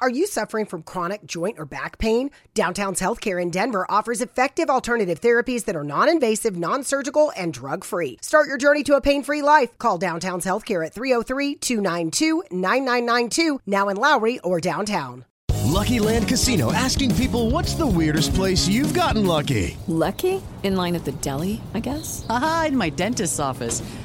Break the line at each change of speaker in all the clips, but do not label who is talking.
Are you suffering from chronic joint or back pain? Downtown's Healthcare in Denver offers effective alternative therapies that are non invasive, non surgical, and drug free. Start your journey to a pain free life. Call Downtown's Healthcare at 303 292 9992, now in Lowry or downtown.
Lucky Land Casino asking people what's the weirdest place you've gotten lucky?
Lucky? In line at the deli, I guess?
Aha, in my dentist's office.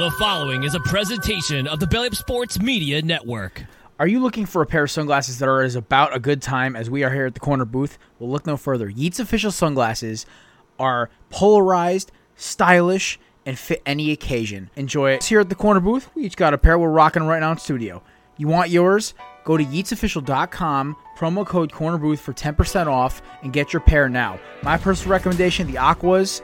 The following is a presentation of the Belly Up Sports Media Network.
Are you looking for a pair of sunglasses that are as about a good time as we are here at the corner booth? Well, look no further. Yeats official sunglasses are polarized, stylish, and fit any occasion. Enjoy it. Here at the corner booth, we each got a pair we're rocking right now in studio. You want yours? Go to yeatsofficial.com, promo code corner booth for 10% off, and get your pair now. My personal recommendation the Aquas.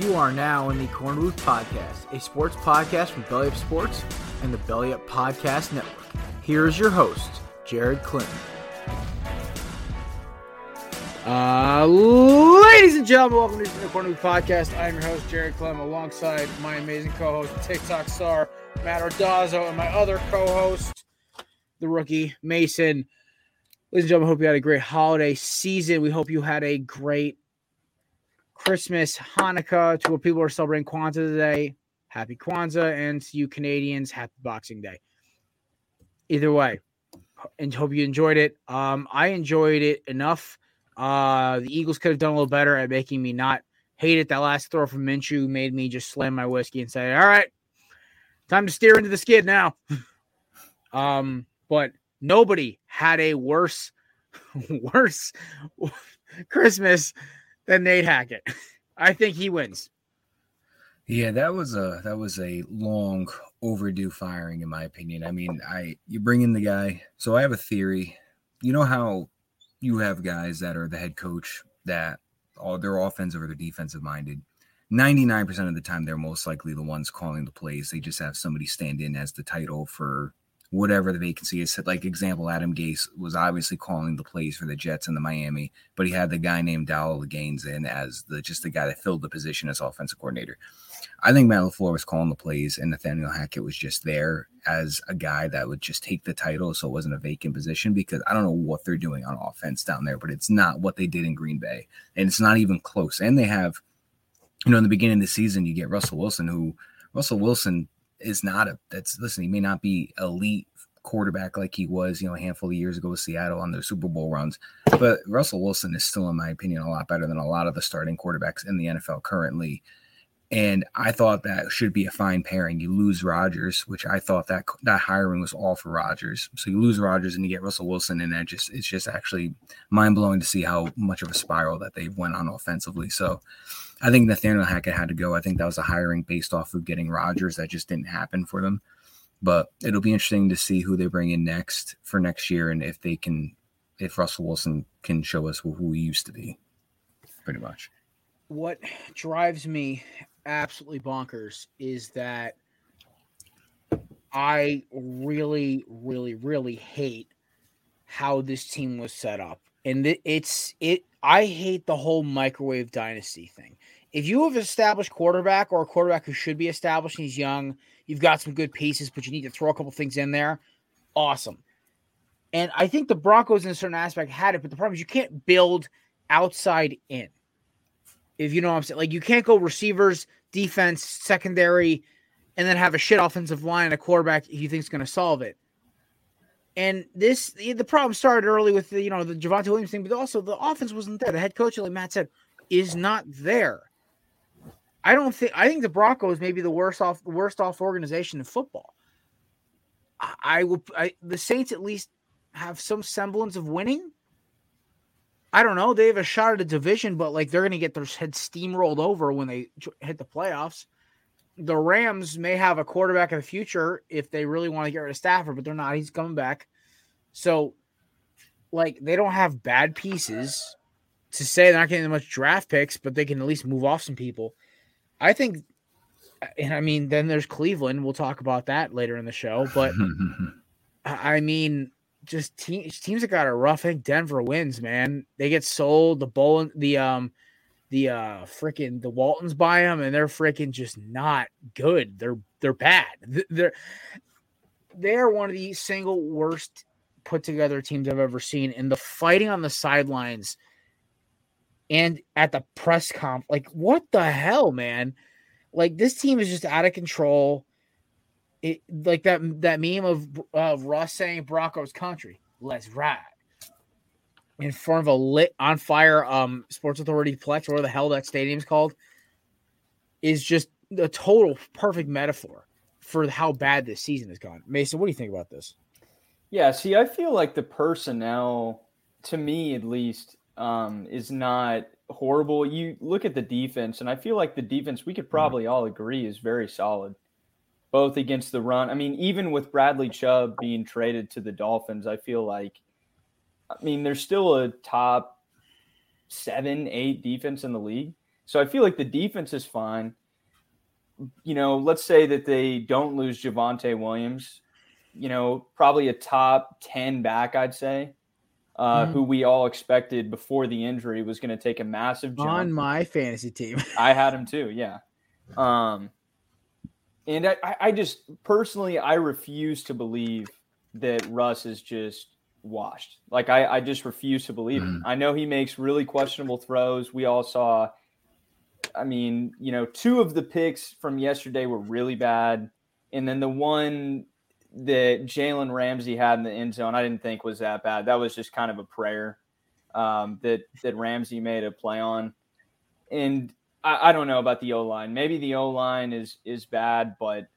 You are now in the Korner Booth Podcast, a sports podcast from Belly Up Sports and the Belly Up Podcast Network. Here is your host, Jared Clinton. Uh, ladies and gentlemen, welcome to the Korner Booth Podcast. I am your host, Jared Clem, alongside my amazing co-host, TikTok star Matt Ordazzo, and my other co-host, the rookie Mason. Ladies and gentlemen, hope you had a great holiday season. We hope you had a great Christmas, Hanukkah, to what people are celebrating Kwanzaa today. Happy Kwanzaa, and to you Canadians, happy Boxing Day. Either way, and hope you enjoyed it. Um, I enjoyed it enough. Uh, the Eagles could have done a little better at making me not hate it. That last throw from Minshew made me just slam my whiskey and say, "All right, time to steer into the skid now." um, but nobody had a worse, worse Christmas than Nate Hackett. I think he wins.
Yeah, that was a that was a long overdue firing in my opinion. I mean, I you bring in the guy. So I have a theory. You know how you have guys that are the head coach that all they're offensive or they're defensive minded. 99% of the time they're most likely the ones calling the plays. They just have somebody stand in as the title for whatever the vacancy is. Like example, Adam Gase was obviously calling the plays for the Jets and the Miami, but he had the guy named Dowell Loggains in as the just the guy that filled the position as offensive coordinator. I think Matt LaFleur was calling the plays, and Nathaniel Hackett was just there as a guy that would just take the title, so it wasn't a vacant position. Because I don't know what they're doing on offense down there, but it's not what they did in Green Bay, and it's not even close. And they have, you know, in the beginning of the season, you get Russell Wilson, who Russell Wilson is not a that's listen, he may not be elite quarterback like he was, you know, a handful of years ago with Seattle on their Super Bowl runs. But Russell Wilson is still, in my opinion, a lot better than a lot of the starting quarterbacks in the NFL currently. And I thought that should be a fine pairing. You lose Rodgers, which I thought that that hiring was all for Rodgers. So you lose Rodgers and you get Russell Wilson, and that just it's just actually mind blowing to see how much of a spiral that they went on offensively. So I think Nathaniel Hackett had to go. I think that was a hiring based off of getting Rodgers. That just didn't happen for them. But it'll be interesting to see who they bring in next for next year and if they can, if Russell Wilson can show us who, he used to be, pretty much.
What drives me absolutely bonkers is that I really, really, really hate how this team was set up. And it's it I hate the whole microwave dynasty thing. If you have established quarterback or a quarterback who should be established and he's young, you've got some good pieces, but you need to throw a couple things in there. Awesome. And I think the Broncos in a certain aspect had it, but the problem is you can't build outside in. If you know what I'm saying. Like you can't go receivers, defense, secondary, and then have a shit offensive line and a quarterback you think's going to solve it. And this, the problem started early with the, you know, the Javonte Williams thing, but also the offense wasn't there. The head coach, like Matt said, is not there. I don't think I think the Broncos may be the worst off worst off organization in football. I, I will I, the Saints at least have some semblance of winning. I don't know. They have a shot at a division, but like they're going to get their head steamrolled over when they hit the playoffs. The Rams may have a quarterback of the future if they really want to get rid of Stafford, but they're not. He's coming back. So, like, they don't have bad pieces to say they're not getting much draft picks, but they can at least move off some people. I think, and I mean, then there's Cleveland. We'll talk about that later in the show. But I mean, just teams teams that got a rough. I think Denver wins, man. They get sold. The bowl, the um, the uh, freaking the Waltons buy them, and they're freaking just not good. They're they're bad. They're they are one of the single worst put together teams I've ever seen. And the fighting on the sidelines and at the press comp, like what the hell, man? Like this team is just out of control. It like that that meme of uh, Russ saying Broncos country, let's ride in front of a lit on fire um Sports Authority Plex, whatever the hell that stadium's called, is just a total perfect metaphor for how bad this season has gone. Mason, what do you think about this?
Yeah, see, I feel like the personnel, to me at least, um, is not horrible. You look at the defense, and I feel like the defense we could probably all agree is very solid, both against the run. I mean, even with Bradley Chubb being traded to the Dolphins, I feel like, I mean, there's still a top seven, eight defense in the league. So I feel like the defense is fine. You know, let's say that they don't lose Javonte Williams, you know, probably a top 10 back, I'd say uh, mm. who we all expected before the injury was going to take a massive jump.
On my fantasy team.
I had him too, yeah. Um, and I, I just personally, I refuse to believe that Russ is just washed. Like, I, I just refuse to believe mm. it. I know he makes really questionable throws. We all saw, I mean, you know, two of the picks from yesterday were really bad. And then the one that Jalen Ramsey had in the end zone, I didn't think was that bad. That was just kind of a prayer um, that that Ramsey made a play on. And I, I don't know about the O line. Maybe the O line is is bad, but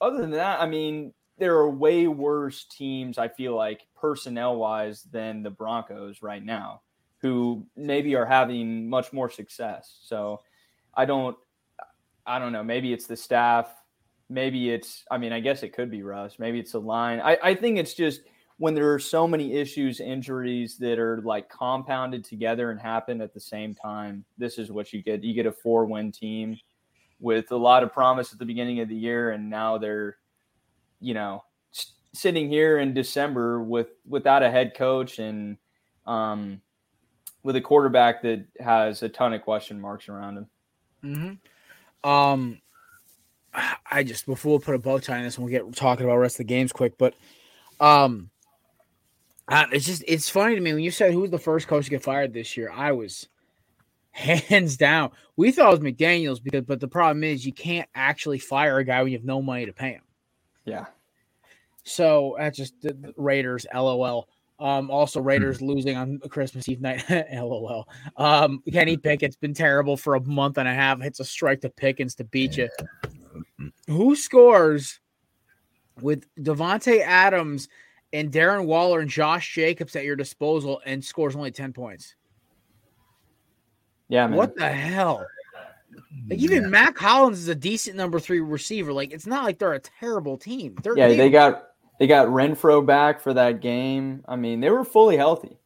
other than that, I mean, there are way worse teams. I feel like personnel wise than the Broncos right now, who maybe are having much more success. So I don't, I don't know. Maybe it's the staff maybe it's i mean i guess it could be russ maybe it's a line I, I think it's just when there are so many issues injuries that are like compounded together and happen at the same time this is what you get you get a four win team with a lot of promise at the beginning of the year and now they're you know sitting here in december with without a head coach and um with a quarterback that has a ton of question marks around him
mm-hmm. um I just before we put a bow tie on this, and we'll get talking about rest of the games quick. But um, it's just it's funny to me when you said who's the first coach to get fired this year. I was hands down. We thought it was McDaniels because, but the problem is you can't actually fire a guy when you have no money to pay him.
Yeah.
So that's just the Raiders. LOL. Um, also Raiders losing on Christmas Eve night. LOL. Um, Kenny Pickett's been terrible for a month and a half. Hits a strike to Pickens to beat you who scores with Davante Adams and Darren Waller and Josh Jacobs at your disposal and scores only 10 points?
Yeah, man.
What the hell? Like even yeah. Mack Hollins is a decent number three receiver. Like it's not like they're a terrible team. They're
yeah, they got they got Renfrow back for that game. I mean, they were fully healthy.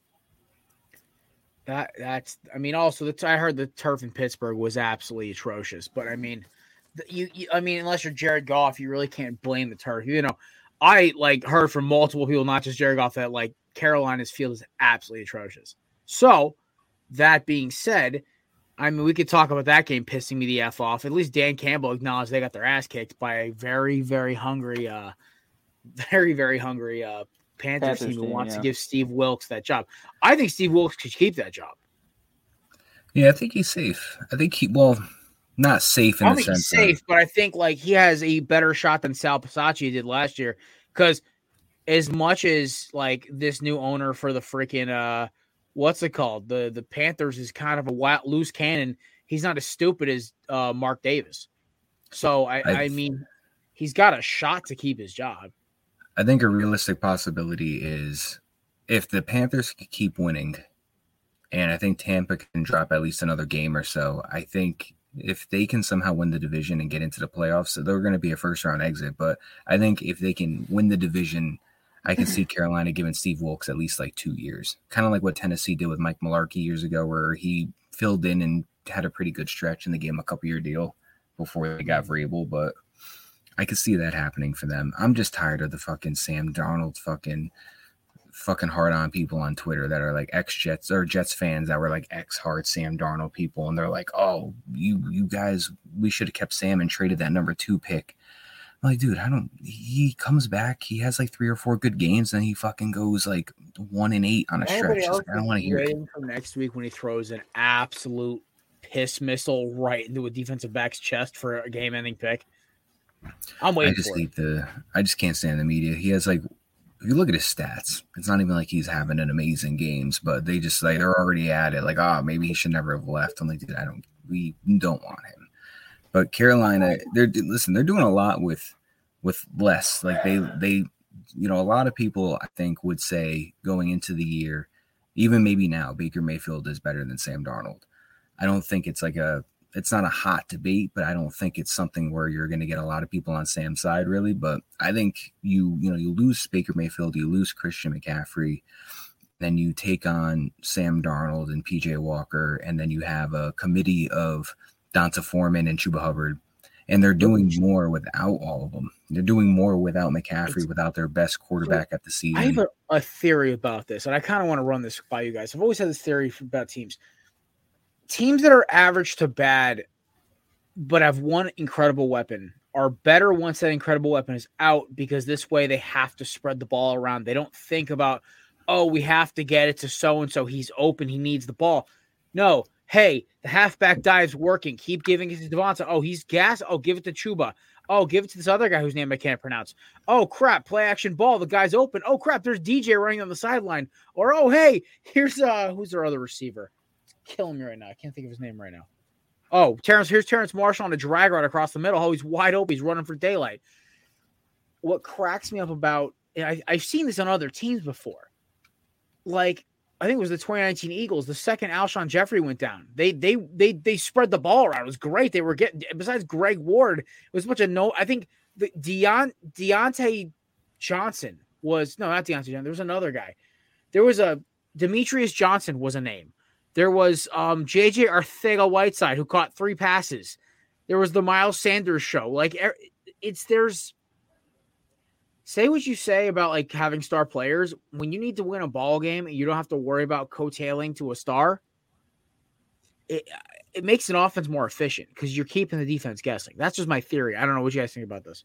That that's I mean, also the I heard the turf in Pittsburgh was absolutely atrocious, but I mean, you, you, I mean, unless you're Jared Goff, you really can't blame the turf. You know, I like heard from multiple people, not just Jared Goff, that like Carolina's field is absolutely atrocious. So, that being said, I mean, we could talk about that game pissing me the f off. At least Dan Campbell acknowledged they got their ass kicked by a very, very hungry, uh, very, very hungry uh, Panthers, Panthers team who wants yeah. to give Steve Wilks that job. I think Steve Wilks could keep that job.
Yeah, I think he's safe. I think he well not safe in I the sense
safe, of... but I think like he has a better shot than Sal Bisaccia did last year. Because as much as like this new owner for the freaking uh what's it called? The the Panthers is kind of a wild loose cannon. He's not as stupid as uh Mark Davis. So I, I, I mean he's got a shot to keep his job.
I think a realistic possibility is if the Panthers keep winning, and I think Tampa can drop at least another game or so. I think If they can somehow win the division and get into the playoffs, so they're going to be a first round exit. But I think if they can win the division, I can see Carolina giving Steve Wilks at least like two years, kind of like what Tennessee did with Mike Mularkey years ago, where he filled in and had a pretty good stretch and they gave him a couple year deal before they got Vrabel. But I could see that happening for them. I'm just tired of the fucking Sam Darnold fucking fucking hard on people on Twitter that are like ex Jets or Jets fans that were like ex hard Sam Darnold people, and they're like, "Oh, you you guys, we should have kept Sam and traded that number two pick." I'm like, dude, I don't. He comes back, he has like three or four good games, and he fucking goes like one and eight on a stretch. Like, I don't want to hear it.
For next week when he throws an absolute piss missile right into a defensive back's chest for a game-ending pick. I'm waiting.
I just hate the. I just can't stand the media. He has like if you look at his stats, it's not even like he's having an amazing games, but they just like they're already at it. Like, oh, maybe he should never have left. I'm like, dude, I don't. We don't want him. But Carolina, they're listen. They're doing a lot with with less. Like they they, you know, a lot of people I think would say going into the year, even maybe now, Baker Mayfield is better than Sam Darnold. I don't think it's like a it's not a hot debate, but I don't think it's something where you're going to get a lot of people on Sam's side, really. But I think you, you know, you lose Baker Mayfield, you lose Christian McCaffrey, then you take on Sam Darnold and PJ Walker, and then you have a committee of D'Onta Foreman and Chuba Hubbard, and they're doing more without all of them. They're doing more without McCaffrey, without their best quarterback at the season.
I have a, a theory about this, and I kind of want to run this by you guys. I've always had this theory about teams teams that are average to bad but have one incredible weapon are better once that incredible weapon is out because this way they have to spread the ball around. They don't think about, oh, we have to get it to so and so. He's open. He needs the ball. No, hey, the halfback dive's working. Keep giving it to Devonta. Oh, he's gas. Oh, give it to Chuba. Oh, give it to this other guy whose name I can't pronounce. Oh, crap. Play action ball. The guy's open. Oh, crap. There's DJ running on the sideline. Or, oh, hey, here's uh who's their other receiver? killing me right now. I can't think of his name right now. Oh, Terrence, here's Terrence Marshall on a drag route across the middle. Oh, he's wide open. He's running for daylight. What cracks me up about, I, I've seen this on other teams before. Like, I think it was the 2019 Eagles. The second Alshon Jeffery went down, they they they they spread the ball around. It was great. They were getting besides Greg Ward, it was a bunch of no. I think the Deon Diontae Johnson was no, not Diontae Johnson. There was another guy. There was a Demetrius Johnson was a name there was um, JJ Arcega Whiteside who caught three passes. There was the Miles Sanders show. Like it's there's say what you say about like having star players when you need to win a ball game and you don't have to worry about coattailing to a star. It uh, it makes an offense more efficient because you're keeping the defense guessing. That's just my theory. I don't know what you guys think about this.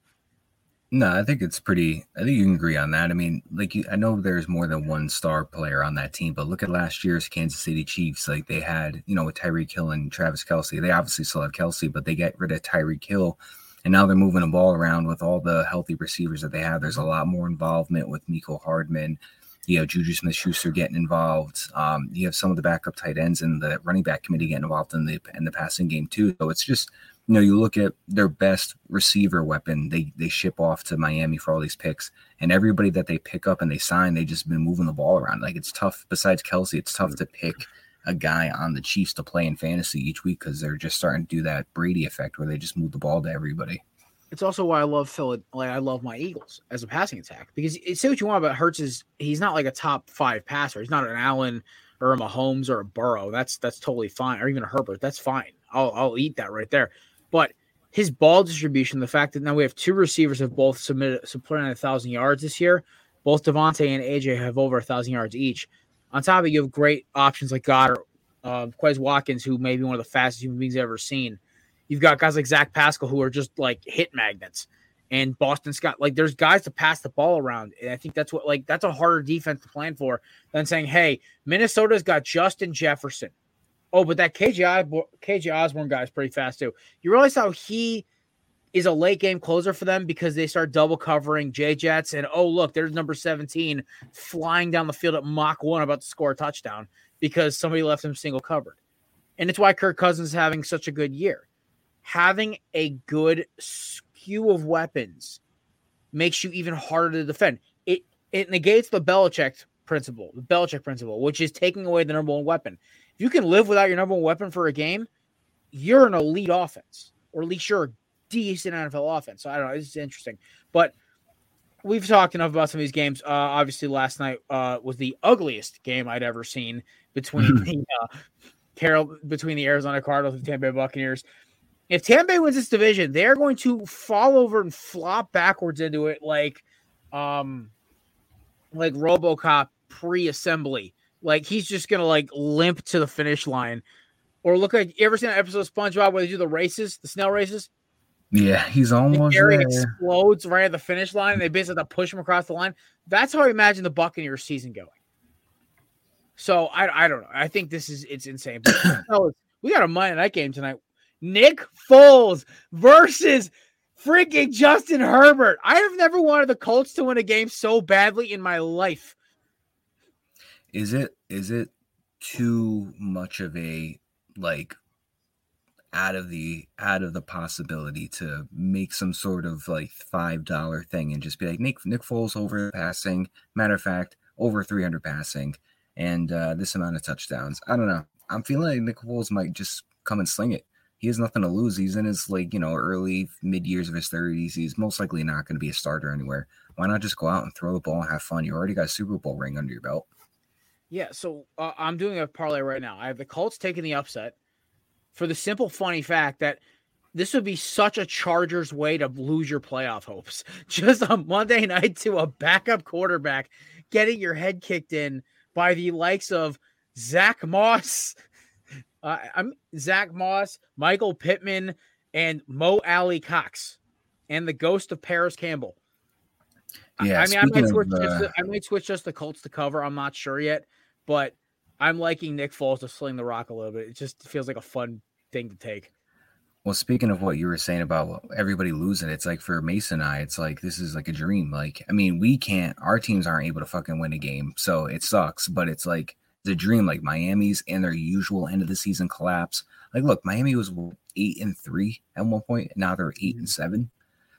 No, I think it's pretty. I think you can agree on that. I mean, like you, I know there's more than one star player on that team, but look at last year's Kansas City Chiefs. Like they had, you know, with Tyreek Hill and Travis Kelce They obviously still have Kelce but they get rid of Tyreek Hill, and now they're moving the ball around with all the healthy receivers that they have. There's a lot more involvement with Mecole Hardman. You have Juju Smith Schuster getting involved. Um, you have some of the backup tight ends and the running back committee getting involved in the in the passing game too. So it's just you know, you look at their best receiver weapon, they they ship off to Miami for all these picks, and everybody that they pick up and they sign, they just been moving the ball around. Like it's tough. Besides Kelce, it's tough to pick a guy on the Chiefs to play in fantasy each week because they're just starting to do that Brady effect where they just move the ball to everybody.
It's also why I love Philly. Like I love my Eagles as a passing attack because say what you want about Hurts is he's not like a top five passer. He's not an Allen or a Mahomes or a Burrow. That's that's totally fine. Or even a Herbert. That's fine. I'll I'll eat that right there. But his ball distribution, the fact that now we have two receivers have both submitted supplanted a thousand yards this year. Both DeVonta and AJ have over a thousand yards each. On top of it, you have great options like Goedert, uh, Quez Watkins, who may be one of the fastest human beings I've ever seen. You've got guys like Zach Pascal who are just like hit magnets. And Boston Scott, like there's guys to pass the ball around. And I think that's what like that's a harder defense to plan for than saying, hey, Minnesota's got Justin Jefferson. Oh, but that KJ, KJ Osborn guy is pretty fast too. You realize how he is a late game closer for them because they start double covering J Jets and oh look, there's number 17 flying down the field at Mach 1 about to score a touchdown because somebody left him single covered. And it's why Kirk Cousins is having such a good year. Having a good skew of weapons makes you even harder to defend. It it negates the Belichick principle, the Belichick principle, which is taking away the number one weapon. If you can live without your number one weapon for a game, you're an elite offense, or at least you're a decent NFL offense. So I don't know. It's interesting, but we've talked enough about some of these games. Uh, obviously, last night uh, was the ugliest game I'd ever seen between the uh, Carol between the Arizona Cardinals and Tampa Bay Buccaneers. If Tampa Bay wins this division, they're going to fall over and flop backwards into it like, um, like RoboCop pre-assembly. Like he's just gonna like limp to the finish line, or look like you ever seen an episode of SpongeBob where they do the races, the snail races?
Yeah, he's almost
Gary
there.
explodes right at the finish line. And they basically push him across the line. That's how I imagine the Buccaneers season going. So I, I don't know. I think this is it's insane. But we got a Monday night game tonight. Nick Foles versus freaking Justin Herbert. I have never wanted the Colts to win a game so badly in my life.
Is it is it too much of a like out of the out of the possibility to make some sort of like five dollar thing and just be like Nick Nick Foles over passing. Matter of fact, over three hundred passing and uh, this amount of touchdowns. I don't know. I'm feeling like Nick Foles might just come and sling it. He has nothing to lose. He's in his like you know early mid years of his thirties. He's most likely not going to be a starter anywhere. Why not just go out and throw the ball and have fun? You already got a Super Bowl ring under your belt.
Yeah, so uh, I'm doing a parlay right now. I have the Colts taking the upset for the simple, funny fact that this would be such a Chargers way to lose your playoff hopes. Just on Monday night to a backup quarterback getting your head kicked in by the likes of Zach Moss, uh, I'm Zach Moss, Michael Pittman, and Mo Alie-Cox, and the ghost of Parris Campbell.
Yeah,
I, I mean, I might, switch
of,
just
uh,
the, I might switch just the Colts to cover. I'm not sure yet, but I'm liking Nick Foles to sling the rock a little bit. It just feels like a fun thing to take.
Well, speaking of what you were saying about everybody losing, it's like for Mason and I, it's like this is like a dream. Like, I mean, we can't, our teams aren't able to fucking win a game, so it sucks. But it's like the dream. Like Miami's and their usual end of the season collapse. Like, look, Miami was eight and three at one point. Now they're 8 and mm-hmm. seven.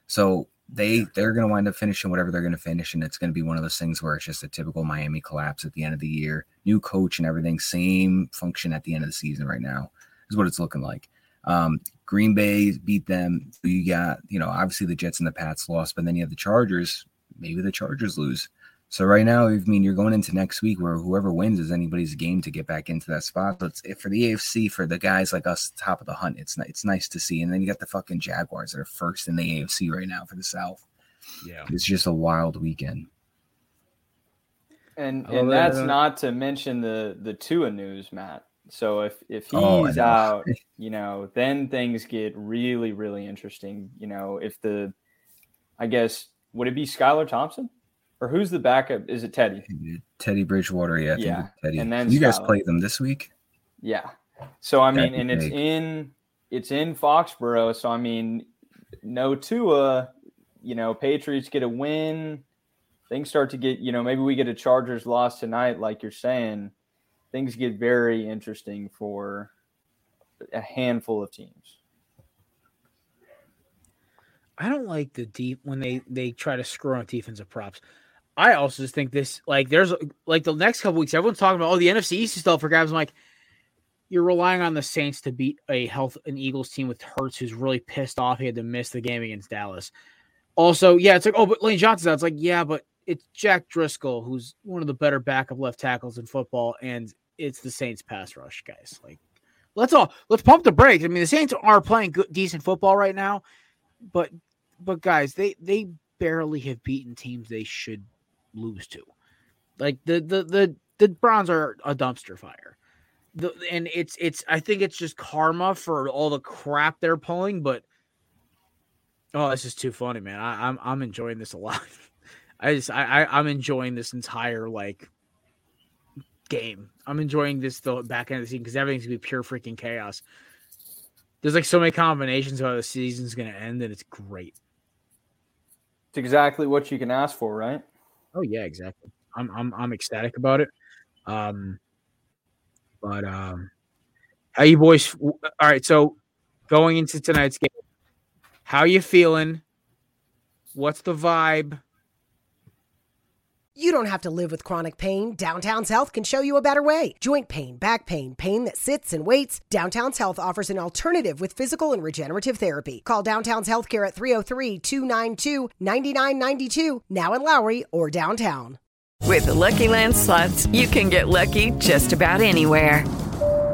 So they they're gonna wind up finishing whatever they're gonna finish, and it's gonna be one of those things where it's just a typical Miami collapse at the end of the year. New coach and everything, same function at the end of the season right now is what it's looking like. Um, Green Bay beat them. You got, you know, obviously the Jets and the Pats lost, but then you have the Chargers. Maybe the Chargers lose. So right now, I mean, you're going into next week where whoever wins is anybody's game to get back into that spot. So it's for the AFC for the guys like us, top of the hunt. It's it's nice to see. And then you got the fucking Jaguars that are first in the AFC right now for the South.
Yeah,
It's just a wild weekend.
And
I love
and
that.
that's not to mention the the Tua news, Matt. So if if
oh, he's Oh,
out, you know, then things get really really interesting. You know, if the, I guess would it be Skylar Thompson, or who's the backup? Is it Teddy?
Teddy Bridgewater, yeah, I think
Yeah,
Teddy.
and then
you guys
Skylar.
play them this week.
Yeah. So I mean,
That'd
and it's
big.
in it's in Foxborough. So I mean, no Tua. You know, Patriots get a win. Things start to get. You know, maybe we get a Chargers loss tonight, like you're saying. Things get very interesting for a handful of teams.
I don't like the deep when they they try to screw on defensive props. I also just think this like there's like the next couple weeks everyone's talking about oh the NFC East is for grabs. I'm like you're relying on the Saints to beat a health an Eagles team with Hurts who's really pissed off he had to miss the game against Dallas. Also, yeah, it's like oh but Lane Johnson's out. It's like yeah, but it's Jack Driscoll who's one of the better backup left tackles in football, and it's the Saints pass rush guys. Like let's all let's pump the brakes. I mean the Saints are playing good decent football right now, but but guys, they they barely have beaten teams they should lose to. Like the the the the Browns are a dumpster fire. The, and it's it's I think it's just karma for all the crap they're pulling, but oh, this is too funny, man. I, I'm I'm enjoying this a lot. I just I, I I'm enjoying this entire like game. I'm enjoying this the back end of the season because everything's gonna be pure freaking chaos. There's like so many combinations of how the season's gonna end, and it's great.
It's exactly what you can ask for, right?
Oh yeah, exactly. I'm I'm I'm ecstatic about it. Um, but um, how you boys? All right, so going into tonight's game, how you feeling? What's the vibe?
You don't have to live with chronic pain. Downtown's Health can show you a better way. Joint pain, back pain, pain that sits and waits. Downtown's Health offers an alternative with physical and regenerative therapy. Call Downtown's Healthcare at 303 292 9992, now in Lowry or downtown.
With the Lucky Land slots, you can get lucky just about anywhere.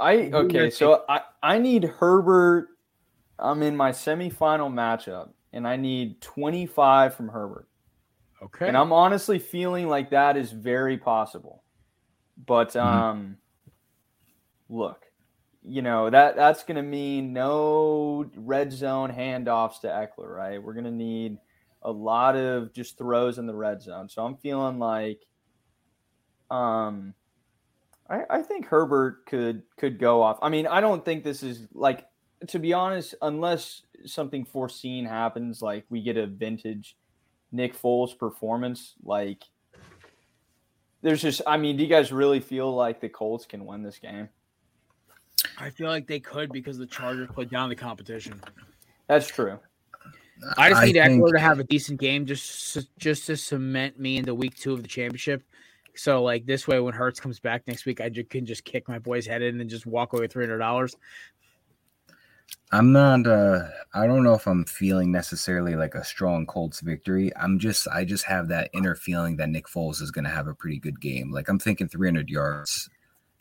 I okay, so I I need Herbert. I'm in my semifinal matchup, and I need 25 from Herbert.
Okay,
and I'm honestly feeling like that is very possible. But
Mm-hmm.
um, look, you know that that's going to mean no red zone handoffs to Ekeler, right? We're going to need a lot of just throws in the red zone. So I'm feeling like, um, I, I think Herbert could could go off. I mean, I don't think this is like to be honest, unless something foreseen happens, like we get a vintage Nick Foles performance, like there's just I mean, do you guys really feel like the Colts can win this game?
I feel like they could because the Chargers put down the competition.
That's true.
I just
I
need
think-
Ekeler to have a decent game just just to cement me into week two of the championship. So like this way, when Hurts comes back next week, I can just kick my boy's head in and just walk away with three hundred dollars.
I'm not uh I don't know if I'm feeling necessarily like a strong Colts victory. I'm just I just have that inner feeling that Nick Foles is gonna have a pretty good game. Like I'm thinking 300 yards.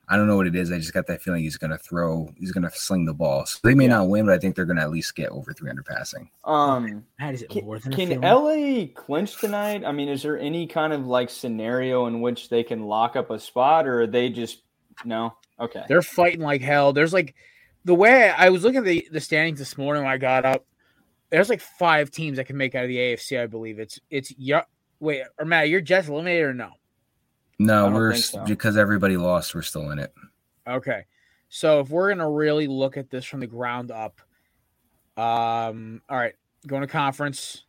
I don't know what it is. I just got that feeling he's gonna throw, he's gonna sling the ball. So they may not win, but I think they're gonna at least get over 300 passing.
Um,
How does it
can,
more than
can? LA clinch tonight? I mean, is there any kind of like scenario in which they can lock up a spot, or are they just no? Okay,
They're fighting like hell. There's like the way I was looking at the, the standings this morning when I got up. There's like five teams that can make out of the AFC. I believe it's it's yeah. Wait, or Matt, you're Jets eliminated or no?
No, we're
so.
because everybody lost, we're still in it.
Okay. So if we're gonna really look at this from the ground up, um, all right, going to conference.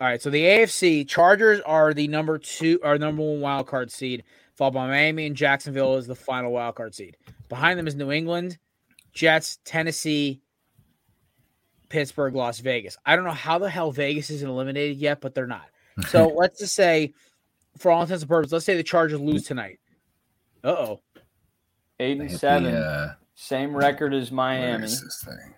All right, so the AFC Chargers are the number two or number one wild card seed, followed by Miami and Jacksonville is the final wild card seed. Behind them is New England, Jets, Tennessee, Pittsburgh, Las Vegas. I don't know how the hell Vegas isn't eliminated yet, but they're not. So let's just say, for all intents and purposes, let's say the Chargers lose tonight. Uh oh.
eight and
hit the,
seven,
uh,
same record as Miami.
is this thing?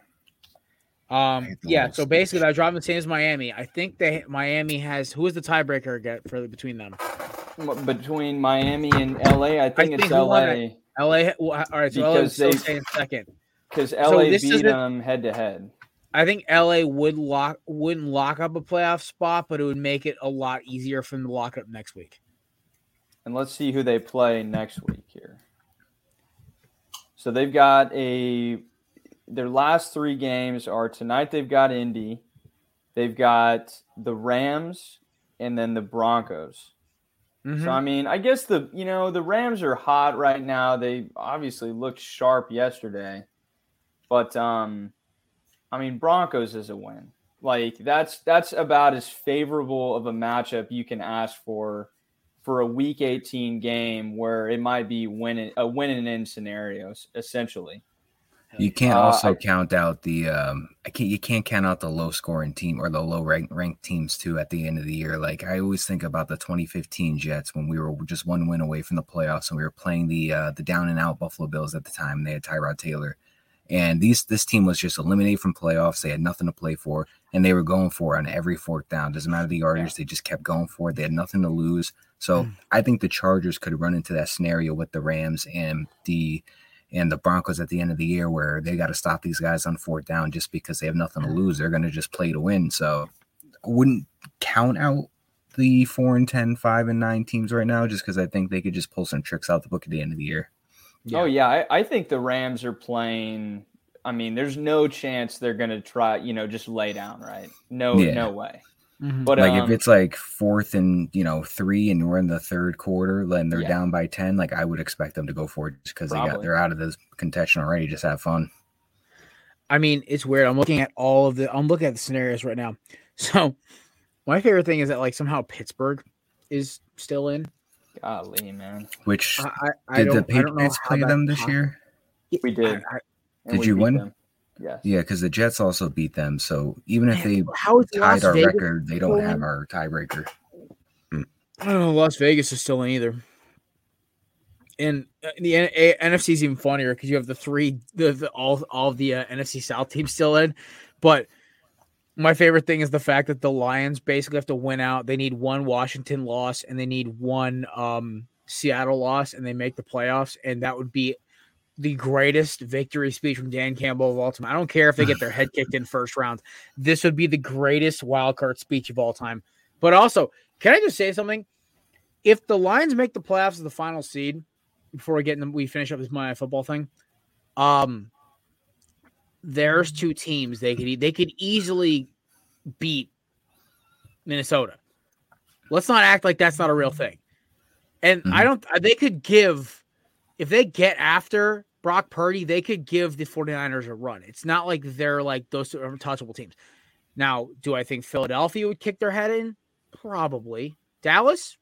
Um, yeah. So basically, they're driving the same as Miami. I think they Miami has who is the tiebreaker again for between them?
Between Miami and LA, I think it's
think
LA
it? LA. well, All right, so LA
Because
is still
they-
staying second.
because LA
this
beat them head to head.
I think LA would lock wouldn't lock up a playoff spot, but it would make it a lot easier for them to lock up next week.
And let's see who they play next week here. So they've got a their last three games are tonight they've got Indy, they've got the Rams, and then the Broncos.
Mhm.
So I mean, I guess the you know the Rams are hot right now. They obviously looked sharp yesterday, but um, I mean Broncos is a win. Like that's that's about as favorable of a matchup you can ask for for a Week 18 game where it might be winning a win and in scenarios essentially.
You can't
Uh,
also
I-
count out the um I can't you can't count out the low scoring team or the low rank ranked teams too at the end of the year. Like I always think about the 2015 Jets when we were just one win away from the playoffs and we were playing the uh the down and out Buffalo Bills at the time. and They had Tyrod Taylor. And these this team was just eliminated from playoffs. They had nothing to play for, and they were going for it on every fourth down. Doesn't matter the yardage, they just kept going for it. They had nothing to lose. So hmm. I think the Chargers could run into that scenario with the Rams and the and the Broncos at the end of the year where they got to stop these guys on fourth down just because they have nothing to lose. They're going to just play to win. So I wouldn't count out the four and 10, five and nine teams right now just because I think they could just pull some tricks out the book at the end of the year.
Oh yeah, I, I think the Rams are playing. I mean, there's no chance they're going to try. You know, just lay down, right? No,
Yeah.
no way.
Mhm.
But
like
um,
if it's like fourth and you know three, and we're in the third quarter, then they're
Yeah.
down by ten. Like I would expect them to go for it because they got they're out of this contention already. Just have fun.
I mean, it's weird. I'm looking at all of the I'm looking at the scenarios right now. So my favorite thing is that like somehow Pittsburgh is still in.
Golly, man,
Which
I, I, I
did the
don't- I don't
Patriots play
that
them this
pos-
year?
we did.
I- I-
Did
we
you win?
them. Yes.
Yeah, because the Jets also beat them. So even if they
how is
tied our
Vegas
record, they don't
still
have our tiebreaker.
I don't know. Las Vegas is still in either. And uh, the N- A- NFC is even funnier because you have the three, the, the all all the uh, NFC South teams still in. But my favorite thing is the fact that the Lions basically have to win out. They need one Washington loss and they need one um, Seattle loss, and they make the playoffs. And that would be the greatest victory speech from Dan Campbell of all time. I don't care if they get their head kicked in first round. This would be the greatest wild card speech of all time. But also, can I just say something? If the Lions make the playoffs as the final seed before we get in, we finish up this Monday Night Football thing. Um, there's two teams they could they could easily beat Minnesota. Let's not act like that's not a real thing. And I don't they could give if they get after Brock Purdy, they could give the 49ers a run. It's not like they're like those two untouchable teams. Now, do I think Philadelphia would kick their head in? Probably. Dallas?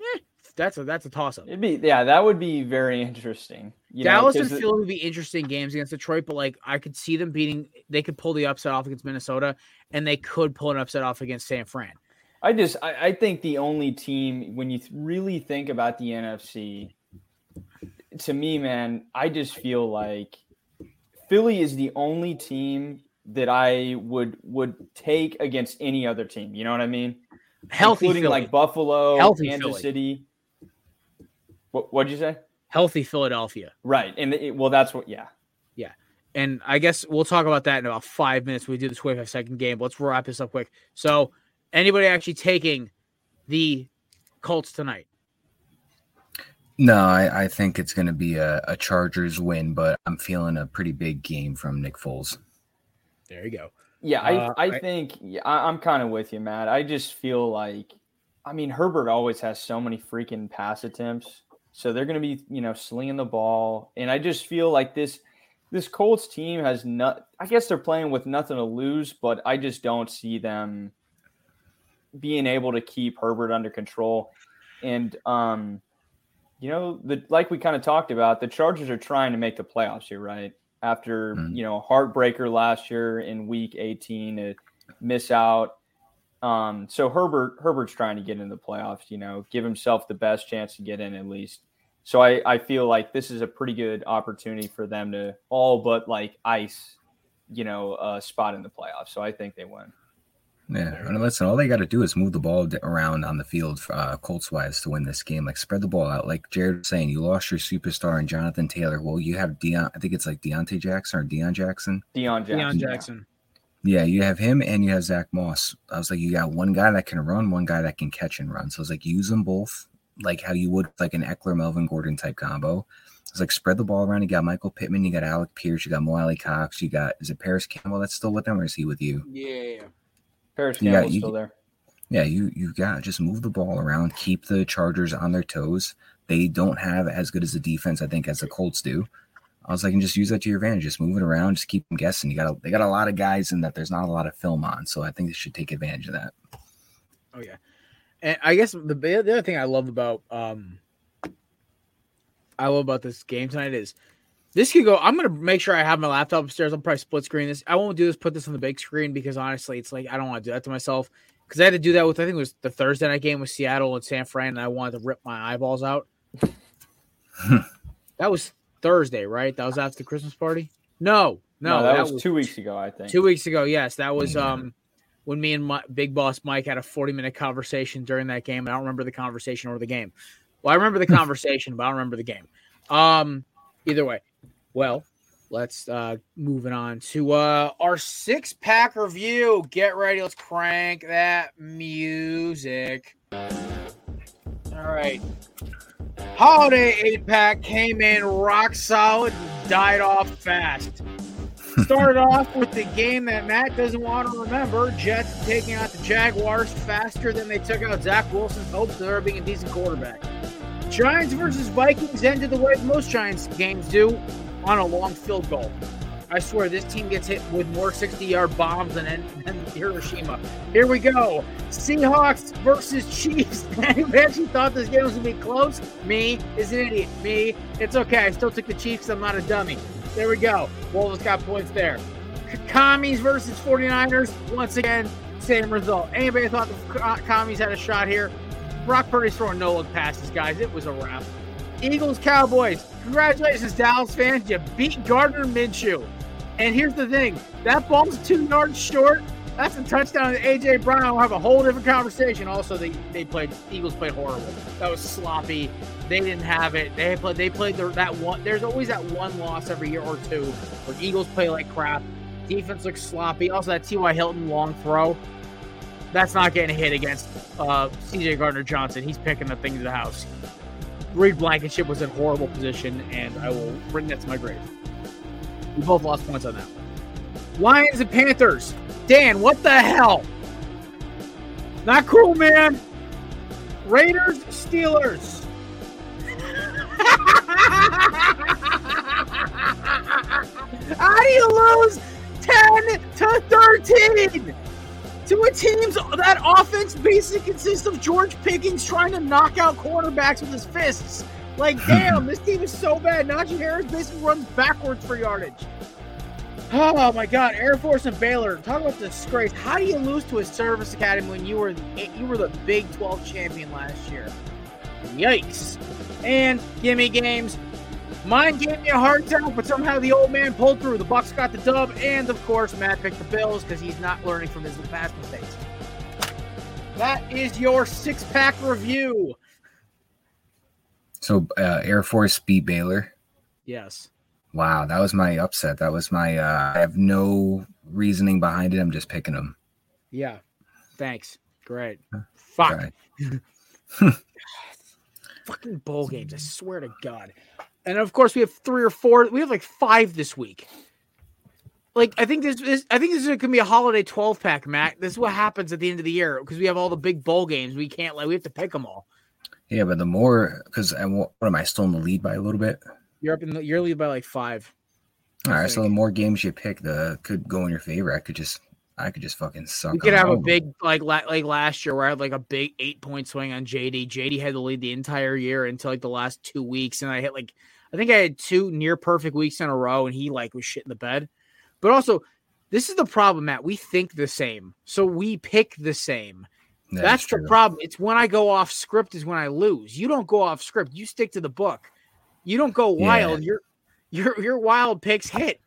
Eh, that's a that's a toss up.
It'd be yeah, that would be very interesting. You
Dallas and
'cause the-
Philly would be interesting games against Detroit, but like I could see them beating. They could pull the upset off against Minnesota, and they could pull an upset off against San Fran.
I just I, I think the only team when you th- really think about the NFC, to me, man, I just feel like Philly is the only team that I would would take against any other team. You know what I mean?
Healthy
including
Philly.
like Buffalo,
Healthy
Kansas
Philly.
City. What what'd you say?
Healthy Philadelphia,
Right, and it, well, that's what. Yeah,
yeah. And I guess we'll talk about that in about five minutes. We do the 25 second game. Let's wrap this up quick. So, anybody actually taking the Colts tonight?
No, I, I think it's going to be a, a Chargers win, but I'm feeling a pretty big game from Nick Foles.
There you go.
Yeah, I,
Uh,
I
I-
think I, I'm kind of with you, Matt. I just feel like, I mean, Herbert always has so many freaking pass attempts, so they're going to be, you know, slinging the ball, and I just feel like this this Colts team has not. I guess they're playing with nothing to lose, but I just don't see them being able to keep Herbert under control, and um, you know, the like we kind of talked about, the Chargers are trying to make the playoffs here, right? After
Mhm.
you know, heartbreaker last year in Week 18 to miss out. Um, so Herbert Herbert's trying to get into the playoffs. You know, give himself the best chance to get in at least. So I, I feel like this is a pretty good opportunity for them to all but like ice, you know, a spot in the playoffs. So I think they win.
Yeah, and listen, all they got to do is move the ball around on the field, uh, Colts wise, to win this game. Like spread the ball out. Like Jared was saying, you lost your superstar and Jonathan Taylor. Well, you have Dion. I think it's like Deontay Jackson or Deion Jackson.
Deion Jackson.
Deion
yeah.
Jackson.
Yeah, you have him and you have Zach Moss. I was like, you got one guy that can run, one guy that can catch and run. So it's like use them both, like how you would like an Ekeler Melvin Gordon type combo. It's like spread the ball around. You got Michael Pittman, you got Alec Pierce, you got Mo Alie-Cox, you got is it Parris Campbell that's still with them or is he with you?
Yeah.
Parris
You got- you-
still there.
Yeah, you you got just move the ball around, keep the Chargers on their toes. They don't have as good as a defense, I think, as the Colts do. I was like, and just use that to your advantage. Just move it around, just keep them guessing. You got a, they got a lot of guys in that there's not a lot of film on, so I think they should take advantage of that.
Oh yeah, and I guess the the other thing I love about um I love about this game tonight is this could go. I'm gonna make sure I have my laptop upstairs. I'll probably split screen this. I won't do this. Put this on the big screen because honestly, it's like I don't want to do that to myself because I had to do that with I think it was the Thursday night game with Seattle and San Fran, and I wanted to rip my eyeballs out. that was Thursday, right? That was after the Christmas party. No, no,
that, was, two weeks ago, I think.
Two weeks ago, yes, that was um when me and my, Big Boss Mike had a forty-minute conversation during that game. I don't remember the conversation or the game. Well, I remember the conversation, but I don't remember the game. Um, either way, well, let's uh moving on to uh our six-pack review. Get ready, let's crank that music. All right. Holiday eight pack came in rock solid, and died off fast. Started off with the game that Matt doesn't want to remember Jets taking out the Jaguars faster than they took out Zach Wilson's hopes of ever being a decent quarterback. Giants versus Vikings ended the way most Giants games do on a long field goal. I swear this team gets hit with more 60 yard bombs than, than Hiroshima. Here we go. Seahawks versus Chiefs. Anybody actually thought this game was going to be close? Me is an idiot. Me. It's okay. I still took the Chiefs. I'm not a dummy. There we go. Wolves got points there. Commies versus 49ers. Once again, same result. Anybody thought the uh, Commies had a shot here? Brock Purdy's throwing no look passes, guys. It was a wrap. Eagles, Cowboys. Congratulations, Dallas fans. You beat Gardner Minshew. And here's the thing that ball's two yards short. That's a touchdown. to AJ Brown will have a whole different conversation. Also, they, they played Eagles played horrible. That was sloppy. They didn't have it. They played they played the, that one. There's always that one loss every year or two where Eagles play like crap. Defense looks sloppy. Also, that T.Y. Hilton long throw. That's not getting hit against uh, C.J. Gardner Johnson. He's picking the thing to the house. Reed Blankenship was in horrible position, and I will bring that to my grave. We both lost points on that. Lions and Panthers. Dan, what the hell? Not cool, man. Raiders, Steelers. How do you lose 10 to 13 to a team's that offense basically consists of George Pickens trying to knock out quarterbacks with his fists? Like, damn, this team is so bad. Najee Harris basically runs backwards for yardage. Oh my God, Air Force and Baylor. Talk about disgrace. How do you lose to a service academy when you were the, you were the Big 12 champion last year? Yikes! And gimme games. Mine gave me a hard time, but somehow the old man pulled through. The Bucks got the dub, and of course, Matt picked the Bills because he's not learning from his past mistakes. That is your six-pack review.
So uh, Air Force beat Baylor.
Yes.
Wow, that was my upset. That was my. Uh, I have no reasoning behind it. I'm just picking them.
Yeah. Thanks. Great. Fuck. Fucking bowl games. I swear to God. And of course, we have three or four. We have like five this week. Like I think this is. I think this is going to be a holiday twelve pack, Matt. This is what happens at the end of the year because we have all the big bowl games. We can't like we have to pick them all.
Yeah, but the more because I what am I still in the lead by a little bit?
You're up in the you're lead by like five.
All right, so the more games you pick, the could go in your favor. I could just I could just fucking suck.
You could have a big like la- like last year where I had like a big eight point swing on JD. JD had the lead the entire year until like the last two weeks, and I hit like I think I had two near perfect weeks in a row, and he like was shit in the bed. But also, this is the problem, Matt. We think the same, so we pick the same.
That
That's the problem. It's when I go off script is when I lose. You don't go off script. You stick to the book. You don't go wild. Your your your wild picks hit.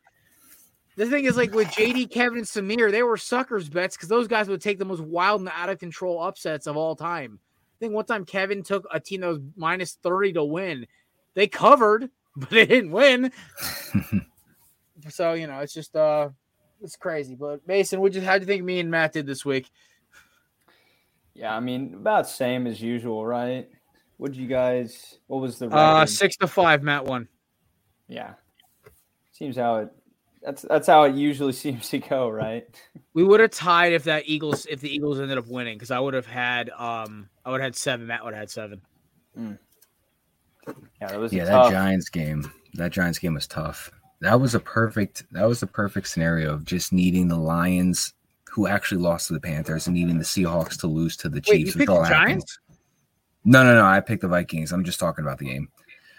The thing is, like with JD, Kevin, and Samir, they were suckers bets because those guys would take the most wild and out of control upsets of all time. I think one time Kevin took a team that was minus 30 to win. They covered, but they didn't win. so, you know, it's just uh it's crazy. But Mason, what you how do you think me and Matt did this week?
Yeah, I mean, about same as usual, right? What did you guys? What was the
Uh six to five, Matt won.
Yeah, seems how it. That's that's how it usually seems to go, right?
We would have tied if that Eagles if the Eagles ended up winning because I would have had um I would have had seven. Matt would have had seven.
Yeah, that was
yeah,
a
that. Giants game. That Giants game was tough. That was a perfect. That was the perfect scenario of just needing the Lions, who actually lost to the Panthers, and needing the Seahawks to lose to the Chiefs.
Wait, you picked
all
the. Giants?
No, no, no. I picked the Vikings. I'm just talking about the game.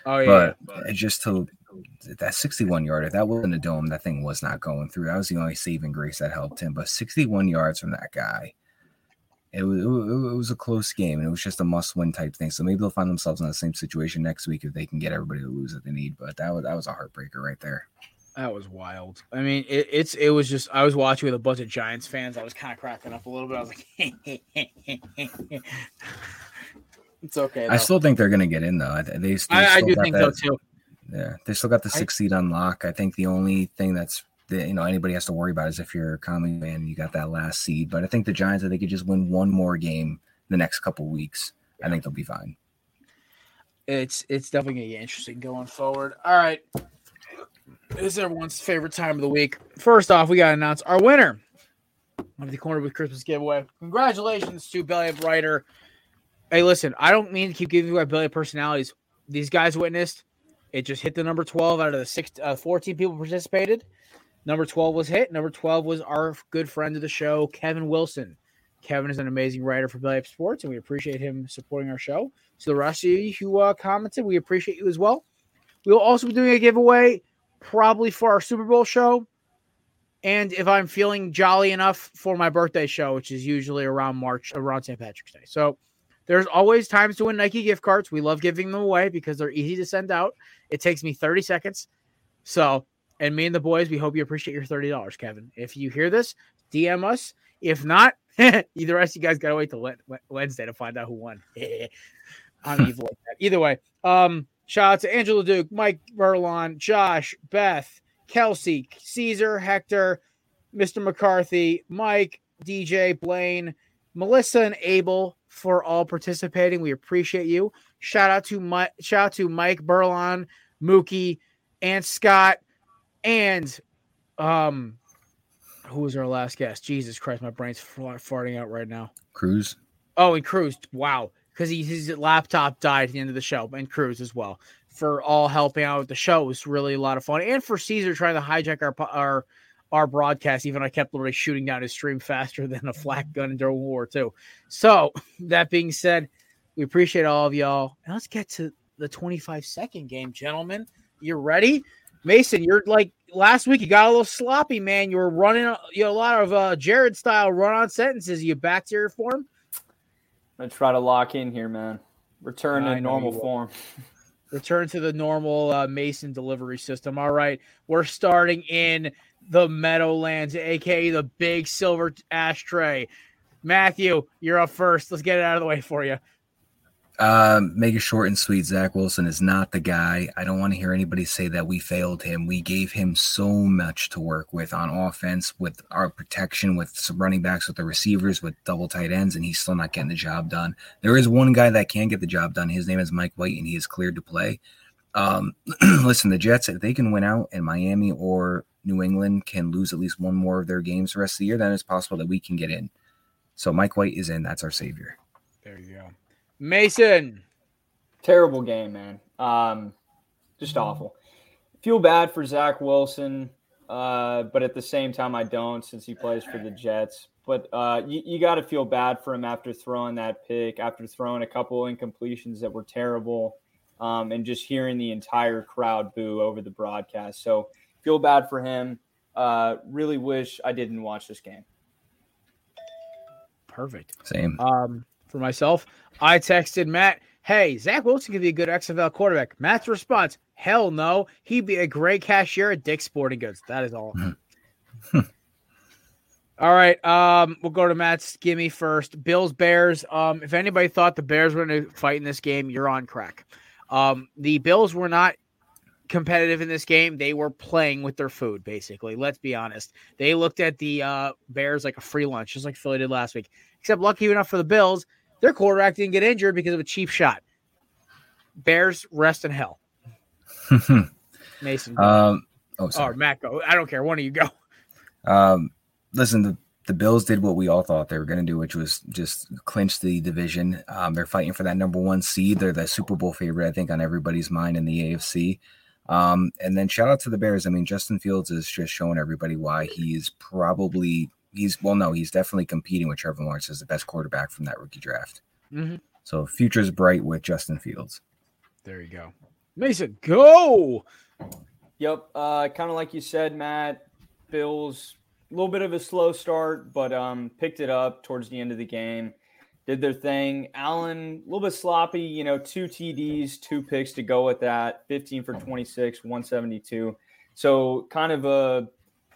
Oh yeah.
but it just to that 61 yarder, that wasn't a dome. That thing was not going through. That was the only saving grace that helped him. But 61 yards from that guy, it was, it was it was a close game, and it was just a must-win type thing. So maybe they'll find themselves in the same situation next week if they can get everybody to lose that they need. But that was that was a heartbreaker right there.
That was wild. I mean, it, it's it was just I was watching with a bunch of Giants fans. I was kind of cracking up a little bit. I was like, it's okay.
I still think they're going to get in though. I, they, they
I, I
still
do think
that-
so too.
Yeah, they still got the
I-
six seed on lock. I think the only thing that's that you know anybody has to worry about is if you're a common man, you got that last seed. But I think the Giants, if they could just win one more game the next couple weeks, I think they'll be fine.
It's it's definitely gonna get interesting going forward. All right, this is everyone's favorite time of the week. First off, we gotta announce our winner. of the corner with Christmas giveaway. Congratulations to Belly Up Writer. Hey, listen, I don't mean to keep giving you our Belly Up personalities. These guys witnessed it just hit the number 12 out of the six, uh, 14 people participated. Number 12 was hit. Number 12 was our good friend of the show, Kevin Wilson. Kevin is an amazing writer for Belly Up Sports, and we appreciate him supporting our show. So the rest of you who uh, commented, we appreciate you as well. We'll also be doing a giveaway probably for our Super Bowl show. And if I'm feeling jolly enough for my birthday show, which is usually around March, around St. Patrick's Day. So there's always times to win Nike gift cards. We love giving them away because they're easy to send out. It takes me 30 seconds. So, and me and the boys, we hope you appreciate your $30, Kevin. If you hear this, DM us. If not, either rest you guys got to wait till Wednesday to find out who won. I'm evil like that. Either way, um, shout out to Angela Duke, Mike Verlon, Josh, Beth, Kelsey, Caesar, Hector, Mr. McCarthy, Mike, DJ, Blaine, Melissa, and Abel for all participating. We appreciate you. Shout out to Mike, shout out to Mike Burlon, Mookie, and Scott, and um, who was our last guest? Jesus Christ, my brain's farting out right now.
Cruz.
Oh, and Cruz. Wow, because his laptop died at the end of the show, and Cruz as well for all helping out with the show. It was really a lot of fun, and for Caesar trying to hijack our our our broadcast. Even I kept literally shooting down his stream faster than a flak gun during World War II. So that being said, we appreciate all of y'all, and let's get to the 25 second game, gentlemen. You ready? Mason, you're like last week. You got a little sloppy, man. You were running you know, a lot of uh, Jared style run on sentences. You back to your form?
I'm gonna try to lock in here, man. Return to normal form.
Return to the normal uh, Mason delivery system. All right, we're starting in the Meadowlands, aka the big silver ashtray. Matthew, you're up first. Let's get it out of the way for you.
Um, make it short and sweet. Zach Wilson is not the guy. I don't want to hear anybody say that we failed him. We gave him so much to work with on offense, with our protection, with some running backs, with the receivers, with double tight ends, and he's still not getting the job done. There is one guy that can get the job done. His name is Mike White, and he is cleared to play. Um, listen, the Jets, if they can win out in Miami or New England can lose at least one more of their games the rest of the year, then it's possible that we can get in. So Mike White is in. That's our savior.
There you go. Mason.
Terrible game, man. Um, just awful. Feel bad for Zach Wilson, uh, but at the same time, I don't since he plays for the Jets. But uh, you, you got to feel bad for him after throwing that pick, after throwing a couple incompletions that were terrible, um, and just hearing the entire crowd boo over the broadcast. So feel bad for him. Uh, really wish I didn't watch this game.
Perfect.
Same.
Um, for myself, I texted Matt, hey, Zach Wilson could be a good XFL quarterback. Matt's response, hell no. He'd be a great cashier at Dick's Sporting Goods. That is all. all right. Um, we'll go to Matt's gimme first. Bills, Bears. Um, if anybody thought the Bears were going to fight in this game, you're on crack. Um, the Bills were not competitive in this game. They were playing with their food, basically. Let's be honest. They looked at the uh, Bears like a free lunch, just like Philly did last week. Except lucky enough for the Bills, their quarterback didn't get injured because of a cheap shot. Bears rest in hell. Mason.
Um, oh, sorry.
Or Matt, go. I don't care. One of you go.
Um, listen, the, the Bills did what we all thought they were going to do, which was just clinch the division. Um, they're fighting for that number one seed. They're the Super Bowl favorite, I think, on everybody's mind in the AFC. Um, and then shout out to the Bears. I mean, Justin Fields is just showing everybody why he's probably he's well, no, he's definitely competing with Trevor Lawrence as the best quarterback from that rookie draft.
Mm-hmm.
So future's bright with Justin Fields.
There you go, Mason. Go.
Yep, uh, kind of like you said, Matt. Bills a little bit of a slow start, but um, picked it up towards the end of the game did their thing. Allen, a little bit sloppy, you know, two TDs, two picks to go with that, 15 for 26, 172. So kind of a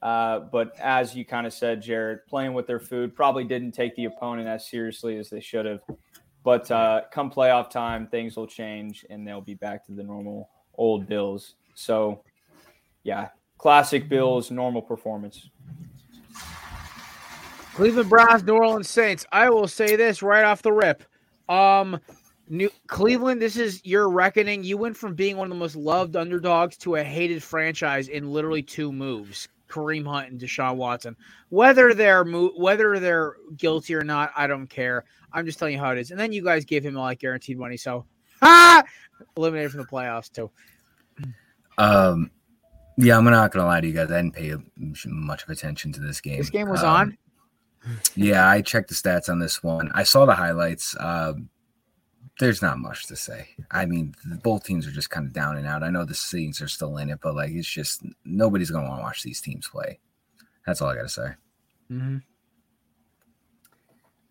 Uh, but as you kind of said, Jared, playing with their food probably didn't take the opponent as seriously as they should have. But uh, come playoff time, things will change and they'll be back to the normal old Bills. So, yeah, classic Bills, normal performance.
Cleveland Browns, New Orleans Saints. I will say this right off the rip. Um, New Cleveland, this is your reckoning. You went from being one of the most loved underdogs to a hated franchise in literally two moves. Kareem Hunt and Deshaun Watson. Whether they're mo- whether they're guilty or not, I don't care. I'm just telling you how it is. And then you guys gave him like guaranteed money, so ha! eliminated from the playoffs too.
Um, yeah, I'm not gonna lie to you guys. I didn't pay much of attention to this game.
This game was
Um,
on.
Yeah, I checked the stats on this one. I saw the highlights. Um, there's not much to say. I mean, both teams are just kind of down and out. I know the Saints are still in it, but like, it's just nobody's gonna want to watch these teams play. That's all I gotta say.
Mm-hmm.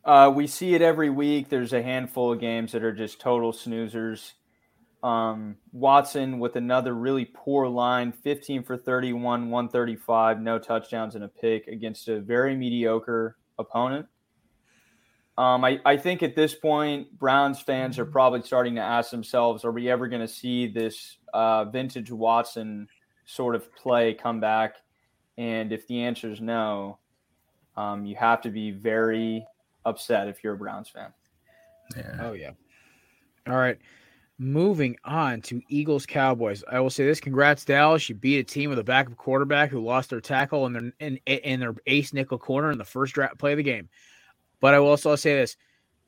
Uh, we see it every week. There's a handful of games that are just total snoozers. Um, Watson with another really poor line 15 for 31, 135, no touchdowns and a pick against a very mediocre opponent. Um, I, I think at this point, Browns fans are probably starting to ask themselves are we ever going to see this uh, vintage Watson sort of play come back? And if the answer is no, um, you have to be very upset if you're a Browns fan.
Yeah.
Oh yeah. All right. Moving on to Eagles Cowboys. I will say this: Congrats, Dallas. You beat a team with a backup quarterback who lost their tackle and their in, in their ace nickel corner in the first draft play of the game. But I will also say this: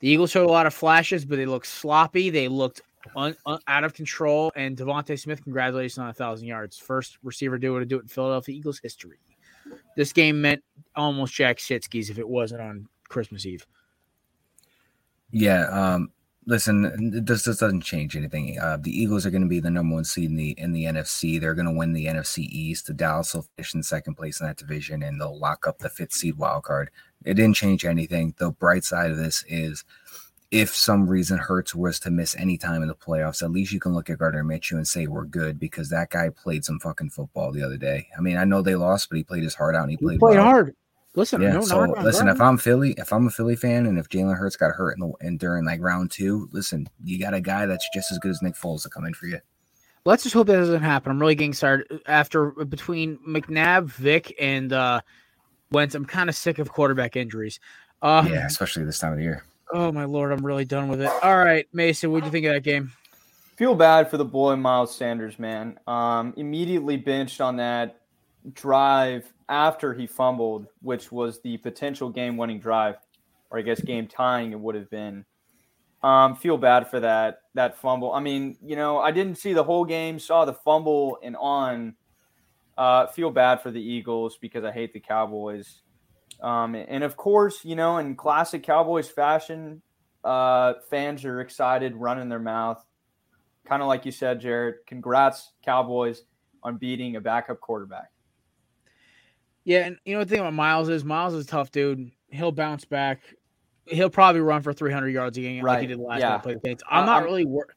the Eagles showed a lot of flashes, but they looked sloppy. They looked un, un, out of control. And DeVonta Smith, congratulations on a thousand yards, first receiver to do it to do it in Philadelphia Eagles history. This game meant almost Jack Shitskis if it wasn't on Christmas Eve.
Yeah. Um, listen, this, this doesn't change anything. Uh, the Eagles are going to be the number one seed in the in the NFC. They're going to win the NFC East. The Dallas will finish in second place in that division, and they'll lock up the fifth seed wild card. It didn't change anything. The bright side of this is if some reason Hurts was to miss any time in the playoffs, at least you can look at Gardner Minshew and say we're good because that guy played some fucking football the other day. I mean, I know they lost, but he played his heart out and he played,
He played
well.
hard. Listen,
Yeah.
no,
so listen, if I'm Philly, if I'm a Philly fan, and if Jalen Hurts got hurt in the and during like round two, listen, you got a guy that's just as good as Nick Foles to come in for you.
Let's just hope that doesn't happen. I'm really getting started after between McNabb, Vic, and uh Wentz. I'm kind of sick of quarterback injuries. Uh,
yeah, especially this time of the year.
Oh my lord, I'm really done with it. All right, Mason, what do you think of that game?
Feel bad for the boy Miles Sanders, man. Um, immediately benched on that drive after he fumbled, which was the potential game-winning drive, or I guess game tying it would have been. Um, feel bad for that that fumble. I mean, you know, I didn't see the whole game, saw the fumble and on. Uh, feel bad for the Eagles because I hate the Cowboys. Um, and of course, you know, in classic Cowboys fashion, uh, fans are excited, running their mouth. Kind of like you said, Jared. Congrats, Cowboys, on beating a backup quarterback.
Yeah, and you know the thing about Miles is Miles is a tough dude. He'll bounce back. He'll probably run for 300 yards a game like he did last
yeah.
time the I'm
Uh,
not
I'm-
really wor-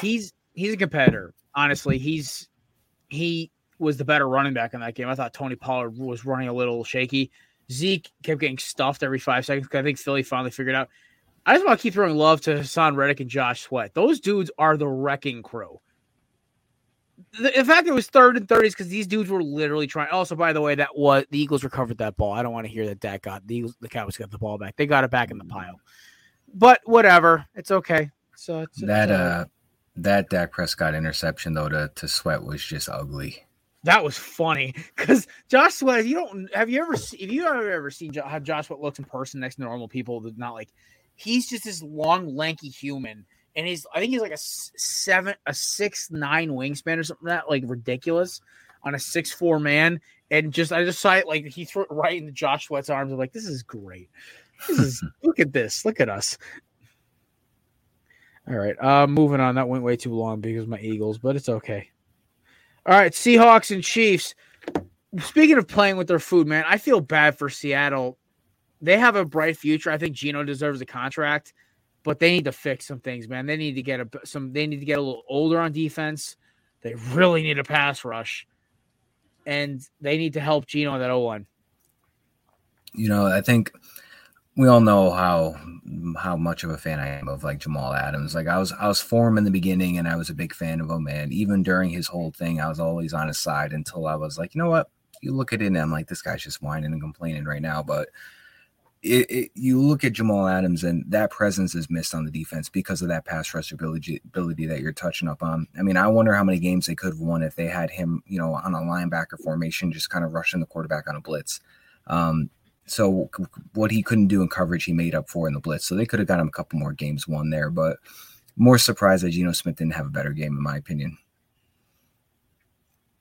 He's he's a competitor. Honestly, he's he was the better running back in that game. I thought Tony Pollard was running a little shaky. Zeke kept getting stuffed every five seconds. I think Philly finally figured out. I just want to keep throwing love to Haason Reddick and Josh Sweat. Those dudes are the wrecking crew. The, the fact it was third and thirties because these dudes were literally trying. Also, by the way, that was the Eagles recovered that ball. I don't want to hear that Dak got the Eagles, the Cowboys got the ball back. They got it back in the pile. But whatever, it's okay. So it's,
That
it's, uh,
uh, that Dak Prescott interception though to to Sweat was just ugly.
That was funny because Josh Sweat. You don't have you ever if you ever ever seen how Josh Sweat looks in person next to normal people not like he's just this long lanky human and he's I think he's like a seven a six nine wingspan or something like that like ridiculous on a six four man and just I just saw it like he threw it right into Josh Sweat's arms. I'm like, this is great. This is look at this. Look at us. All right. Uh moving on. That went way too long because my Eagles, but it's okay. All right, Seahawks and Chiefs. Speaking of playing with their food, man, I feel bad for Seattle. They have a bright future. I think Geno deserves a contract, but they need to fix some things, man. They need to get a some they need to get a little older on defense. They really need a pass rush. And they need to help Geno on that O line.
You know, I think we all know how how much of a fan I am of like Jamal Adams. Like I was I was for him in the beginning and I was a big fan of him. And even during his whole thing, I was always on his side until I was like, you know what? You look at it and I'm like, this guy's just whining and complaining right now. But it, it, you look at Jamal Adams and that presence is missed on the defense because of that pass rush ability, ability that you're touching up on. I mean, I wonder how many games they could have won if they had him, you know, on a linebacker formation, just kind of rushing the quarterback on a blitz. Um, so what he couldn't do in coverage, he made up for in the blitz. So they could have got him a couple more games won there, but more surprised that Geno Smith didn't have a better game, in my opinion.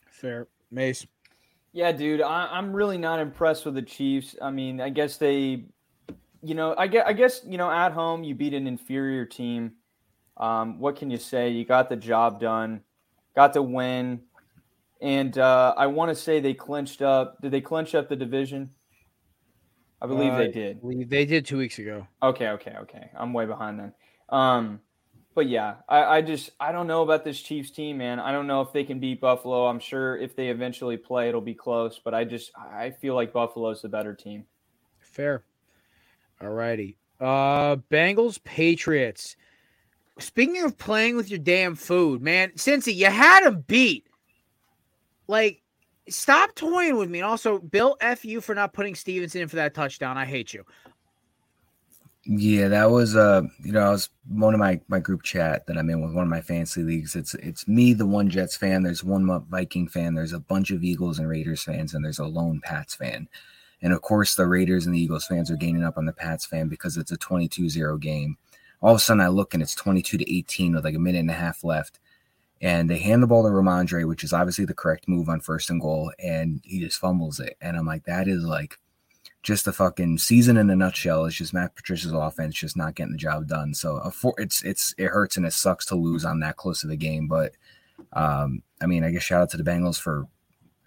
Fair, Mace.
Yeah, dude, I, am really not impressed with the Chiefs. I mean, I guess they, you know, I guess, I guess you know, at home you beat an inferior team. Um, what can you say? You got the job done, got the win, and uh, I want to say they clinched up. Did they clinch up the division? I believe uh, they did.
They did two weeks ago.
Okay, okay, okay. I'm way behind then. Um, but yeah, I, I just I don't know about this Chiefs team, man. I don't know if they can beat Buffalo. I'm sure if they eventually play, it'll be close. But I just I feel like Buffalo's the better team.
Fair. All righty. Uh, Bengals Patriots. Speaking of playing with your damn food, man, Cincy, you had them beat. Like Stop toying with me. And also, Bill, F you for not putting Stevenson in for that touchdown. I hate you.
Yeah, that was uh, you know, I was one of my my group chat that I'm in with one of my fantasy leagues. It's it's me, the one Jets fan. There's one Viking fan. There's a bunch of Eagles and Raiders fans, and there's a lone Pats fan. And of course, the Raiders and the Eagles fans are gaining up on the Pats fan because it's a 22-0 game. All of a sudden, I look and it's 22 to 18 with like a minute and a half left and they hand the ball to Rhamondre, which is obviously the correct move on first and goal, and he just fumbles it. And I'm like, that is like just the fucking season in a nutshell. It's just Matt Patricia's offense just not getting the job done. So it's it's it hurts and it sucks to lose on that close of a game. But um, I mean, I guess shout out to the Bengals for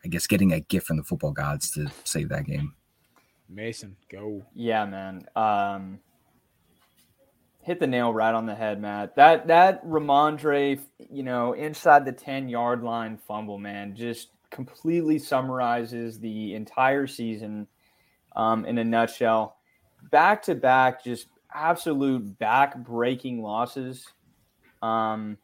I guess getting a gift from the football gods to save that game.
Mason, go.
Yeah, man. Um, hit the nail right on the head, Matt. That that Rhamondre, you know, inside the 10 yard line fumble, man, just completely summarizes the entire season um, in a nutshell. Back to back, just absolute back breaking losses. Um,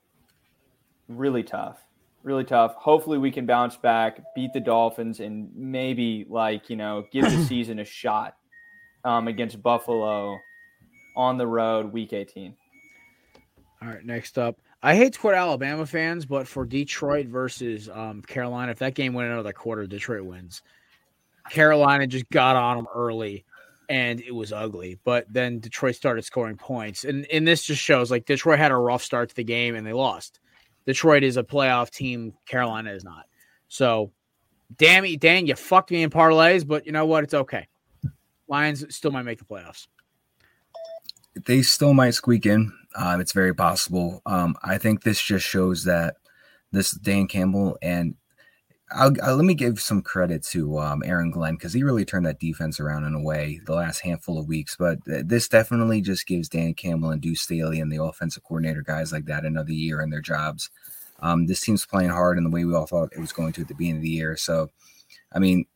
really tough, really tough. Hopefully, we can bounce back, beat the Dolphins, and maybe like you know, give the season a shot um, against Buffalo on the road week 18.
All right, next up. I hate to quote Alabama fans, but for Detroit versus um, Carolina, if that game went another quarter, Detroit wins. Carolina just got on them early and it was ugly. But then Detroit started scoring points. And, and this just shows like Detroit had a rough start to the game and they lost. Detroit is a playoff team, Carolina is not. So, damn it, Dan, you fucked me in parlays, but you know what? It's okay. Lions still might make the playoffs
they still might squeak in. Uh, it's very possible. Um, I think this just shows that this Dan Campbell and I'll, I'll, let me give some credit to um, Aaron Glenn because he really turned that defense around in a way the last handful of weeks. But th- this definitely just gives Dan Campbell and Deuce Staley and the offensive coordinator guys like that another year in their jobs. Um, this team's playing hard in the way we all thought it was going to at the beginning of the year. So, I mean,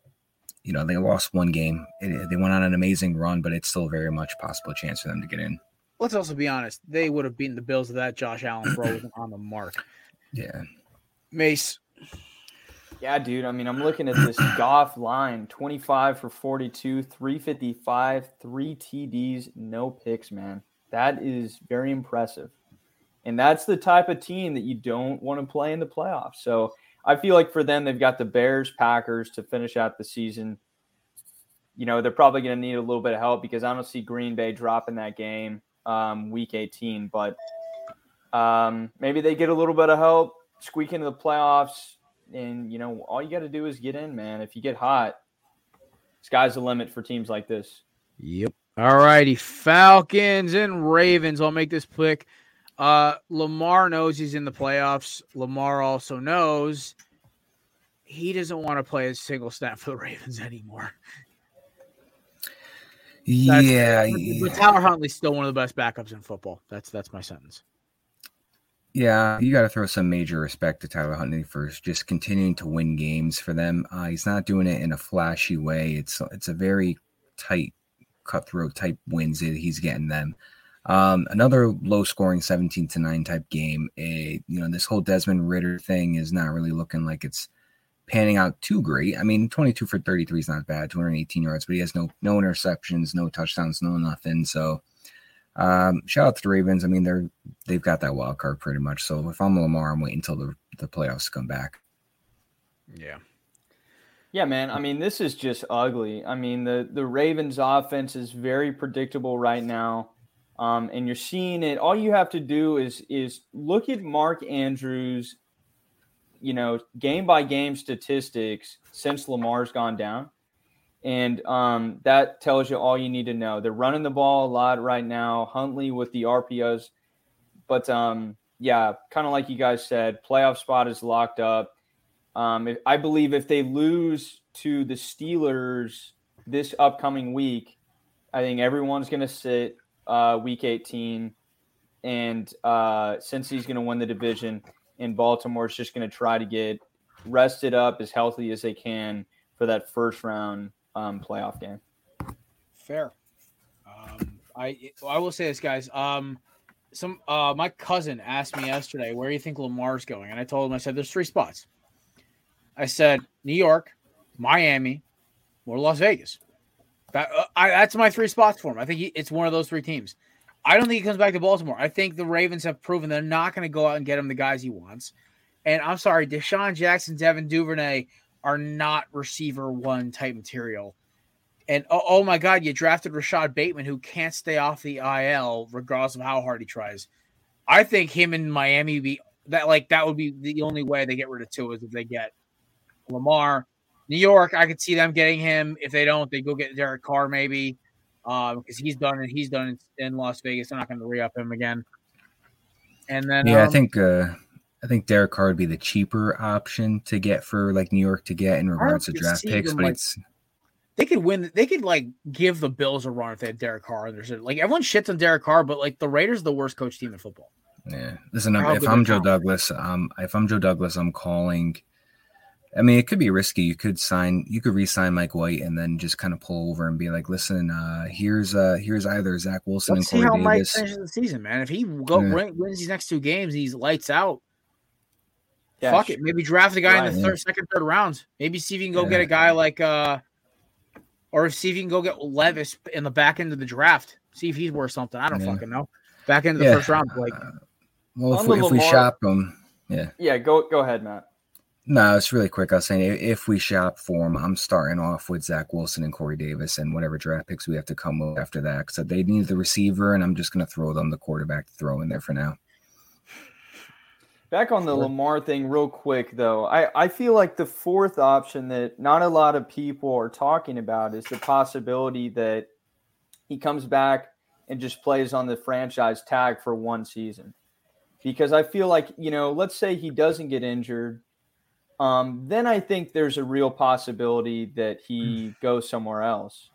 you know, they lost one game. It, they went on an amazing run, but it's still very much possible chance for them to get in.
Let's also be honest. They would have beaten the Bills of that Josh Allen throw on the mark.
Yeah.
Mace.
Yeah, dude. I mean, I'm looking at this Goff line 25 for 42, 355, three TDs, no picks, man. That is very impressive. And that's the type of team that you don't want to play in the playoffs. So I feel like for them, they've got the Bears, Packers to finish out the season. You know, they're probably going to need a little bit of help because I don't see Green Bay dropping that game um, week 18. But um, maybe they get a little bit of help, squeak into the playoffs, and you know all you got to do is get in, man. If you get hot, sky's the limit for teams like this.
Yep. All righty, Falcons and Ravens. I'll make this quick. Uh, Lamar knows he's in the playoffs. Lamar also knows he doesn't want to play a single snap for the Ravens anymore. That's,
yeah,
but Tyler Huntley's still one of the best backups in football. That's that's my sentence.
Yeah, you got to throw some major respect to Tyler Huntley for just continuing to win games for them. Uh, he's not doing it in a flashy way. It's it's a very tight, cutthroat type wins that he's getting them. Um, another low scoring 17 to 9 type game. A, you know, this whole Desmond Ridder thing is not really looking like it's panning out too great. I mean, 22 for 33 is not bad, 218 yards, but he has no no interceptions, no touchdowns, no nothing. So um, shout out to the Ravens. I mean, they're they've got that wild card pretty much. So if I'm Lamar, I'm waiting until the, the playoffs come back.
Yeah.
Yeah, man. I mean, this is just ugly. I mean, the the Ravens offense is very predictable right now. Um, and you're seeing it. All you have to do is is look at Mark Andrews, you know, game by game statistics since Lamar's gone down, and um, that tells you all you need to know. They're running the ball a lot right now. Huntley with the RPOs, but um, yeah, kind of like you guys said, playoff spot is locked up. Um, if, I believe if they lose to the Steelers this upcoming week, I think everyone's going to sit uh, week 18. And uh, Cincy's going to win the division, and Baltimore's just going to try to get rested up as healthy as they can for that first round um, playoff game.
Fair. Um, I I will say this, guys. Um, some uh, my cousin asked me yesterday, "Where do you think Lamar's going?" And I told him, I said, "There's three spots." I said, "New York, Miami, or Las Vegas." That uh, I, that's my three spots for him. I think he, it's one of those three teams. I don't think he comes back to Baltimore. I think the Ravens have proven they're not going to go out and get him the guys he wants. And I'm sorry, DeSean Jackson, Devin Duvernay are not receiver one type material. And oh, oh, my God, you drafted Rashod Bateman, who can't stay off the IL regardless of how hard he tries. I think him in Miami be that like that would be the only way they get rid of Tua is if they get Lamar. New York, I could see them getting him. If they don't, they go get Derek Carr maybe, because um, he's done and He's done it in Las Vegas. They're not going to re up him again. And then
yeah,
um,
I think uh, I think Derek Carr would be the cheaper option to get for like New York to get in regards to draft picks,
them,
but
like,
it's
they could win. They could like give the Bills a run if they had Derek Carr. There's like everyone shits on Derek Carr, but like the Raiders are the worst coach team in football.
yeah. Listen, if I'm Joe. Douglas, um, if I'm Joe Douglas, I'm calling. I mean, it could be risky. You could sign, you could re-sign Mike White, and then just kind of pull over and be like, "Listen, uh, here's uh, here's either Zach Wilson
Let's see
and
how
Corey
Mike
Davis."
finishes the season, man. If he go
Yeah.
win- wins these next two games, he's lights out.
Yeah,
Fuck
sh-
it. Maybe draft a guy in
Right.
the third, second, third rounds. Maybe see if you can go
Yeah.
get a guy like, uh or see if you can go get Levis in the back end of the draft. See if he's worth something. I don't
Yeah.
fucking know. Back end of the
Yeah.
first round, like
Well, if we, if we shop him, yeah.
Yeah, go go ahead, Matt.
No, it's really quick. I was saying if we shop for him, I'm starting off with Zach Wilson and Corey Davis and whatever draft picks we have to come with after that. So they need the receiver, and I'm just going to throw them the quarterback to throw in there for now.
Back on the Lamar thing, real quick though, I, I feel like the fourth option that not a lot of people are talking about is the possibility that he comes back and just plays on the franchise tag for one season. Because I feel like, you know, let's say he doesn't get injured, um, then I think there's a real possibility that he goes somewhere else.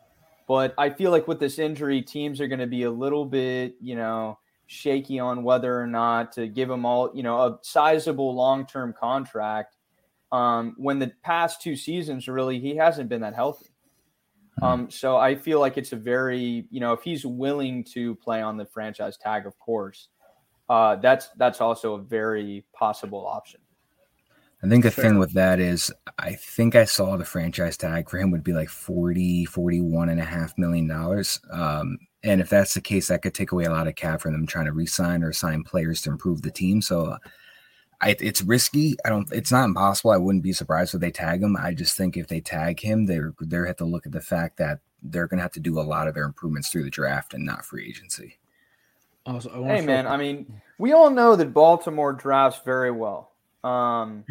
But I feel like with this injury, teams are going to be a little bit, you know, shaky on whether or not to give him all, you know, a sizable long term contract. Um, when the past two seasons, really, he hasn't been that healthy. Um, so I feel like it's a very, you know, if he's willing to play on the franchise tag, of course, uh, that's that's also a very possible option.
I think the thing with that is I think I saw the franchise tag for him would be like 40, 41 and a half million dollars. Um, and if that's the case, that could take away a lot of cap from them trying to re-sign or sign players to improve the team. So I, it's risky. I don't. It's not impossible. I wouldn't be surprised if they tag him. I just think if they tag him, they're they're have to look at the fact that they're going to have to do a lot of their improvements through the draft and not free agency.
Also, I
Hey man, I mean, we all know that Baltimore drafts very well. Um,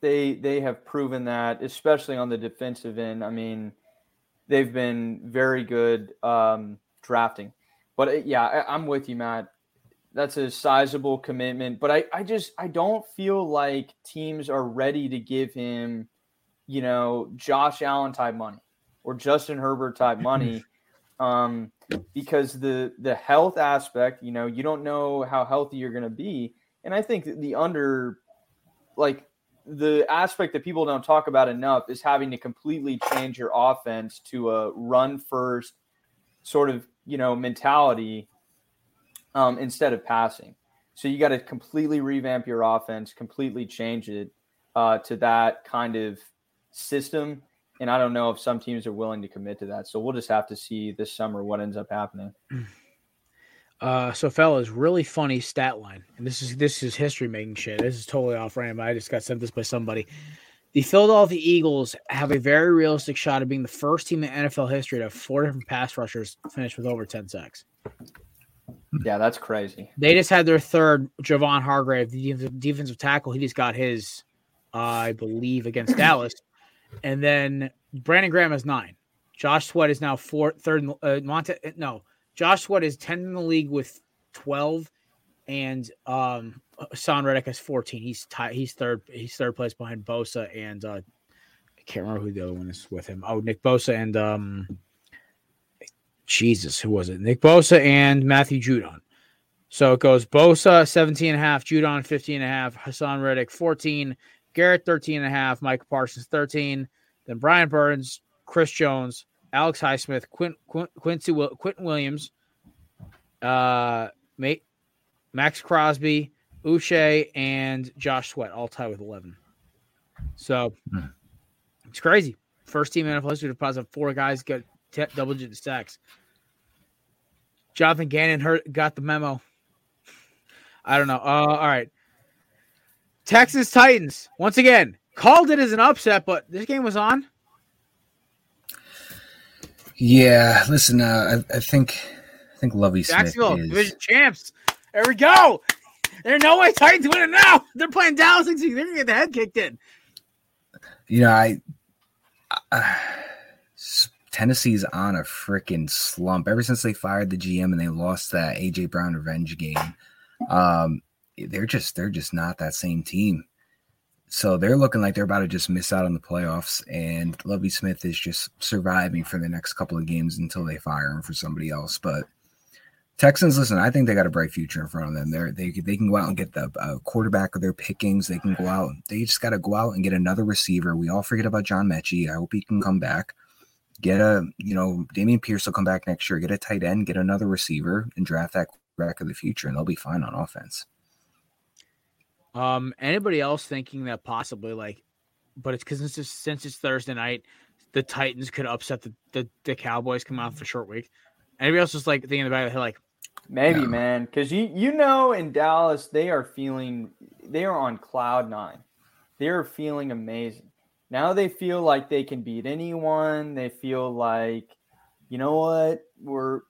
They they have proven that, especially on the defensive end. I mean, they've been very good um, drafting. But uh, yeah, I, I'm with you, Matt. That's a sizable commitment, but I, I just I don't feel like teams are ready to give him, you know, Josh Allen type money or Justin Herbert type money. Um, because the the health aspect, you know, you don't know how healthy you're going to be, and I think the under, like the aspect that people don't talk about enough is having to completely change your offense to a run first sort of you know mentality um, instead of passing. So you got to completely revamp your offense, completely change it uh, to that kind of system and I don't know if some teams are willing to commit to that. So we'll just have to see this summer what ends up happening.
Uh, so fellas, really funny stat line, and this is this is history making shit. This is totally off random. I just got sent this by somebody. The Philadelphia Eagles have a very realistic shot of being the first team in NFL history to have four different pass rushers finish with over ten sacks.
Yeah, that's crazy.
They just had their third, Javon Hargrave, the defensive tackle. He just got his, uh, I believe, against Dallas. And then Brandon Graham has nine. Josh Sweat is now fourth, third. Uh, Monte, no, Josh Sweat is 10 in the league with 12. And um, Son Reddick has 14. He's t- he's third. He's third place behind Bosa and uh, I can't remember who the other one is with him. Oh, Nick Bosa and um, Jesus, who was it? Nick Bosa and Matthew Judon. So it goes Bosa 17 and a half, Judon 15 and a half, Haason Reddick 14, Garrett 13 and a half, Micah Parsons 13, then Brian Burns, Chris Jones, Alex Highsmith, Quint, Quint, Quincy Quinnen Williams, uh, Maxx Crosby, Uche, and Josh Sweat all tied with 11. So hmm. it's crazy. First team NFL history to deposit four guys get t- double digit sacks. Jonathan Gannon hurt, got the memo. I don't know. Uh, all right. Texans Titans, once again, called it as an upset, but this game was on.
Yeah, listen, uh, I, I, think I think Lovie
Jacksonville
Smith is
division champs. There we go. There's no way Titans win it now. They're playing Dallas. They're gonna get the head kicked in.
You know, I uh, Tennessee's on a freaking slump ever since they fired the GM and they lost that AJ Brown revenge game. Um, they're just they're just not that same team. So they're looking like they're about to just miss out on the playoffs. And Lovie Smith is just surviving for the next couple of games until they fire him for somebody else. But Texans, listen, I think they got a bright future in front of them. They're, they they can go out and get the uh, quarterback of their pickings. They can go out. They just got to go out and get another receiver. We all forget about John Metchie. I hope he can come back. Get a you know Dameon Pierce will come back next year. Get a tight end. Get another receiver and draft that quarterback of the future, and they'll be fine on offense.
Um, anybody else thinking that possibly like, but it's because since it's, since it's Thursday night, the Titans could upset the, the, the Cowboys coming off a short week. Anybody else just like thinking in the back of the head, like,
maybe no. man, because you you know in Dallas they are feeling they are on cloud nine, they are feeling amazing. Now they feel like they can beat anyone. They feel like, you know what, we're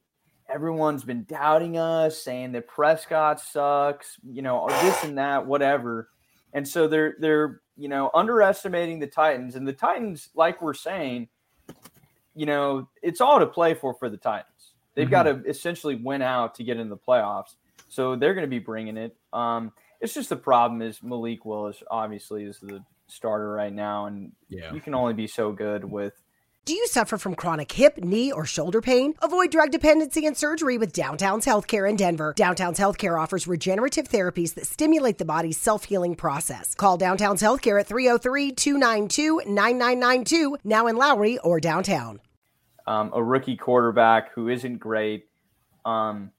everyone's been doubting us, saying that Prescott sucks, you know, this and that, whatever. And so they're they're you know underestimating the Titans, and the Titans, like we're saying, you know, it's all to play for for the Titans. They've mm-hmm. got to essentially win out to get in the playoffs, so they're going to be bringing it. Um, it's just the problem is Malik Willis obviously is the starter right now, and yeah. you can only be so good with
do you suffer from chronic hip, knee, or shoulder pain? Avoid drug dependency and surgery with Downtown's Healthcare in Denver. Downtown's Healthcare offers regenerative therapies that stimulate the body's self healing process. Call Downtown's Healthcare at 303 292 9992, now in Lowry or downtown.
Um, a rookie quarterback who isn't great. Um,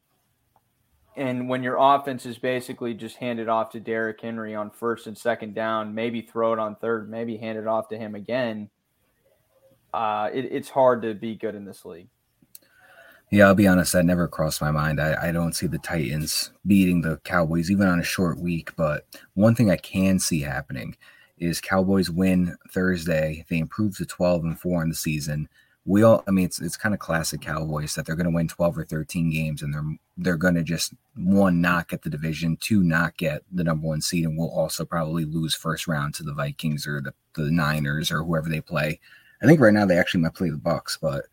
and when your offense is basically just handed off to Derrick Henry on first and second down, maybe throw it on third, maybe hand it off to him again uh, it, it's hard to be good in this league.
Yeah, I'll be honest. That never crossed my mind. I, I don't see the Titans beating the Cowboys even on a short week. But one thing I can see happening is Cowboys win Thursday. They improve to 12 and 4 in the season. We all, I mean, it's, it's kind of classic Cowboys that they're going to win 12 or 13 games and they're they're going to just one not get the division, two not get the number one seed, and we'll also probably lose first round to the Vikings or the, the Niners or whoever they play. I think right now they actually might play the Bucks, but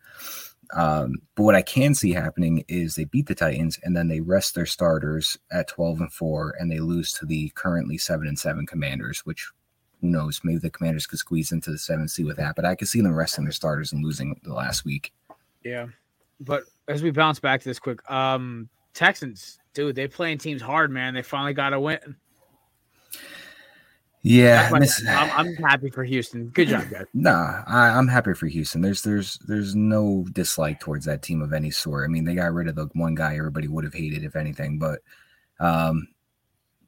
um, but what I can see happening is they beat the Titans and then they rest their starters at 12 and 4 and they lose to the currently 7 and 7 commanders, which who knows, maybe the commanders could squeeze into the 7 C with that, but I could see them resting their starters and losing the last week.
Yeah. But as we bounce back to this quick, um Texans, dude, they playing teams hard, man. They finally got a win.
Yeah,
I'm, I'm, I'm happy for Houston. Good job, guys.
Nah, I, I'm happy for Houston. There's there's there's no dislike towards that team of any sort. I mean, they got rid of the one guy everybody would have hated, if anything. But um,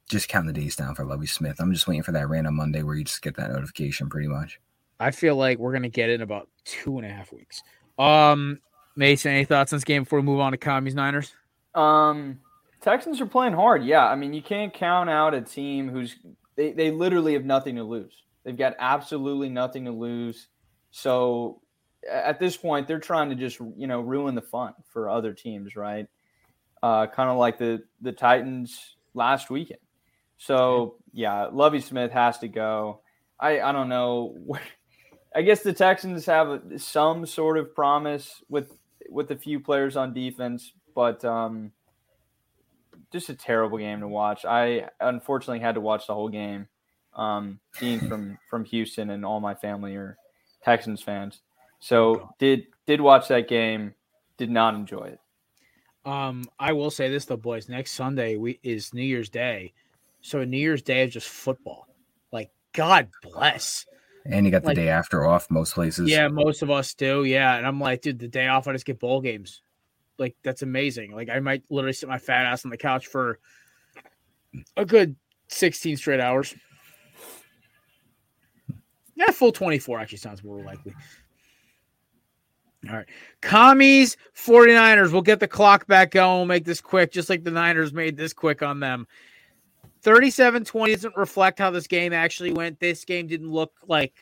just count the days down for Lovie Smith. I'm just waiting for that random Monday where you just get that notification, pretty much.
I feel like we're gonna get it in about two and a half weeks. Um, Mason, any thoughts on this game before we move on to Commies Niners?
Um, Texans are playing hard. Yeah, I mean, you can't count out a team who's they, they literally have nothing to lose. They've got absolutely nothing to lose. So at this point, they're trying to just you know ruin the fun for other teams, right? Uh, kind of like the the Titans last weekend. So yeah, Lovie Smith has to go. I I don't know. I guess the Texans have some sort of promise with with a few players on defense, but um, just a terrible game to watch. I unfortunately had to watch the whole game. Um, being from from Houston and all my family are Texans fans, so did did watch that game. Did not enjoy it.
Um, I will say this though, boys. Next Sunday we is New Year's Day, so New Year's Day is just football. Like God bless.
And you got the
Like-
day after off most places.
Yeah, most of us do. Yeah, and I'm like, dude, the day off I just get bowl games. Like that's amazing. Like I might literally sit my fat ass on the couch for a good 16 straight hours. Yeah, full 24 actually sounds more likely. All right. Commies 49ers. We'll get the clock back going. We'll make this quick, just like the Niners made this quick on them. 37 20 doesn't reflect how this game actually went. This game didn't look like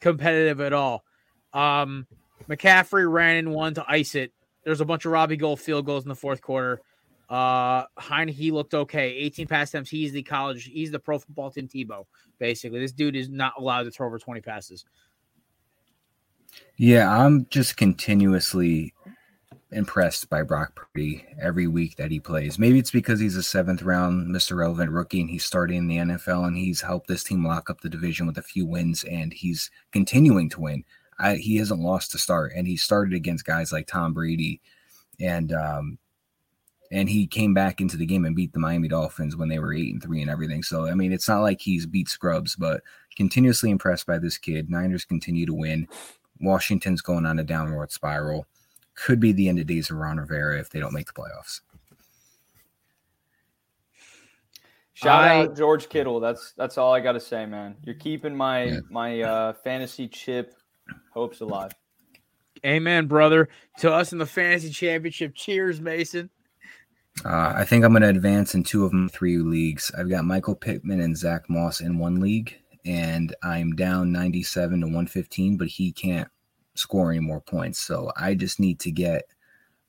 competitive at all. Um, McCaffrey ran in one to ice it. There's a bunch of Robbie Gould field goals in the fourth quarter. Uh, Heinicke looked okay. 18 pass attempts. He's the college. He's the pro football Tim Tebow. Basically, this dude is not allowed to throw over 20 passes.
Yeah, I'm just continuously impressed by Brock Purdy every week that he plays. Maybe it's because he's a seventh round Mr. Relevant rookie and he's starting in the NFL and he's helped this team lock up the division with a few wins and he's continuing to win. I, he hasn't lost to start and he started against guys like Tom Brady and um and he came back into the game and beat the Miami Dolphins when they were eight and three and everything. So I mean, it's not like he's beat scrubs, but continuously impressed by this kid. Niners continue to win. Washington's going on a downward spiral. Could be the end of days of Ron Rivera if they don't make the playoffs.
Shout
I-
out George Kittle. That's that's all I got to say, man. You're keeping my my uh, fantasy chip hopes alive.
Amen, brother. To us in the fantasy championship. Cheers, Mason.
Uh, I think I'm going to advance in two of my three leagues. I've got Michael Pittman and Zach Moss in one league, and I'm down 97 to 115, but he can't score any more points. So I just need to get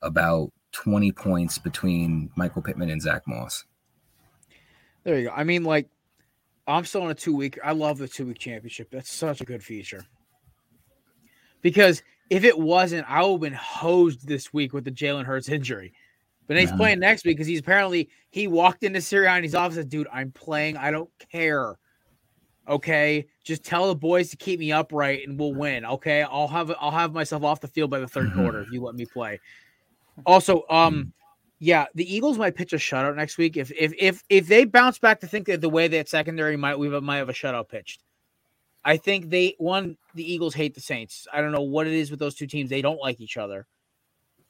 about 20 points between Michael Pittman and Zach Moss.
There you go. I mean, like, I'm still on a two week. I love the two week championship. That's such a good feature. Because if it wasn't, I would have been hosed this week with the Jalen Hurts injury. But he's
Yeah.
playing next week because he's apparently he walked into Sirianni's office and said, dude, I'm playing. I don't care. Okay. Just tell the boys to keep me upright and we'll win. Okay. I'll have I'll have myself off the field by the 3rd quarter if you let me play. Also, um, yeah, the Eagles might pitch a shutout next week. If if if if they bounce back to think that the way that secondary might we might have a shutout pitched. I think they one the Eagles hate the Saints. I don't know what it is with those two teams. They don't like each other.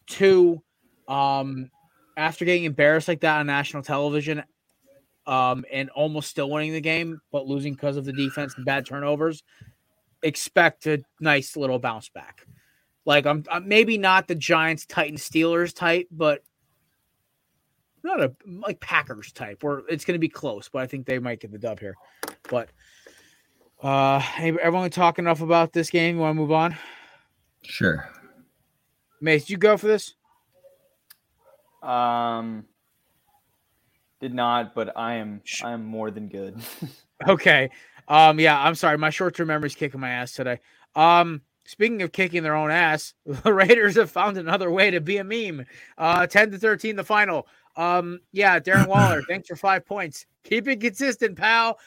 Two, um, after getting embarrassed like that on national television, um, and almost still winning the game, but losing because of the defense and bad turnovers, expect a nice little bounce back. Like I'm, I'm maybe not the Giants, Titans, Steelers type, but not a like Packers type, where it's going to be close. But I think they might get the dub here. But uh, everyone talk enough about this game. You want to move on?
Sure.
Mace, you go for this?
Um, Did not, but I am I am more than good.
Okay. Um, yeah, I'm sorry. My short term memory's kicking my ass today. Um, speaking of kicking their own ass, the Raiders have found another way to be a meme. Uh, 10 to 13, the final. Um, yeah, Darren Waller, thanks for five points. Keep it consistent, pal.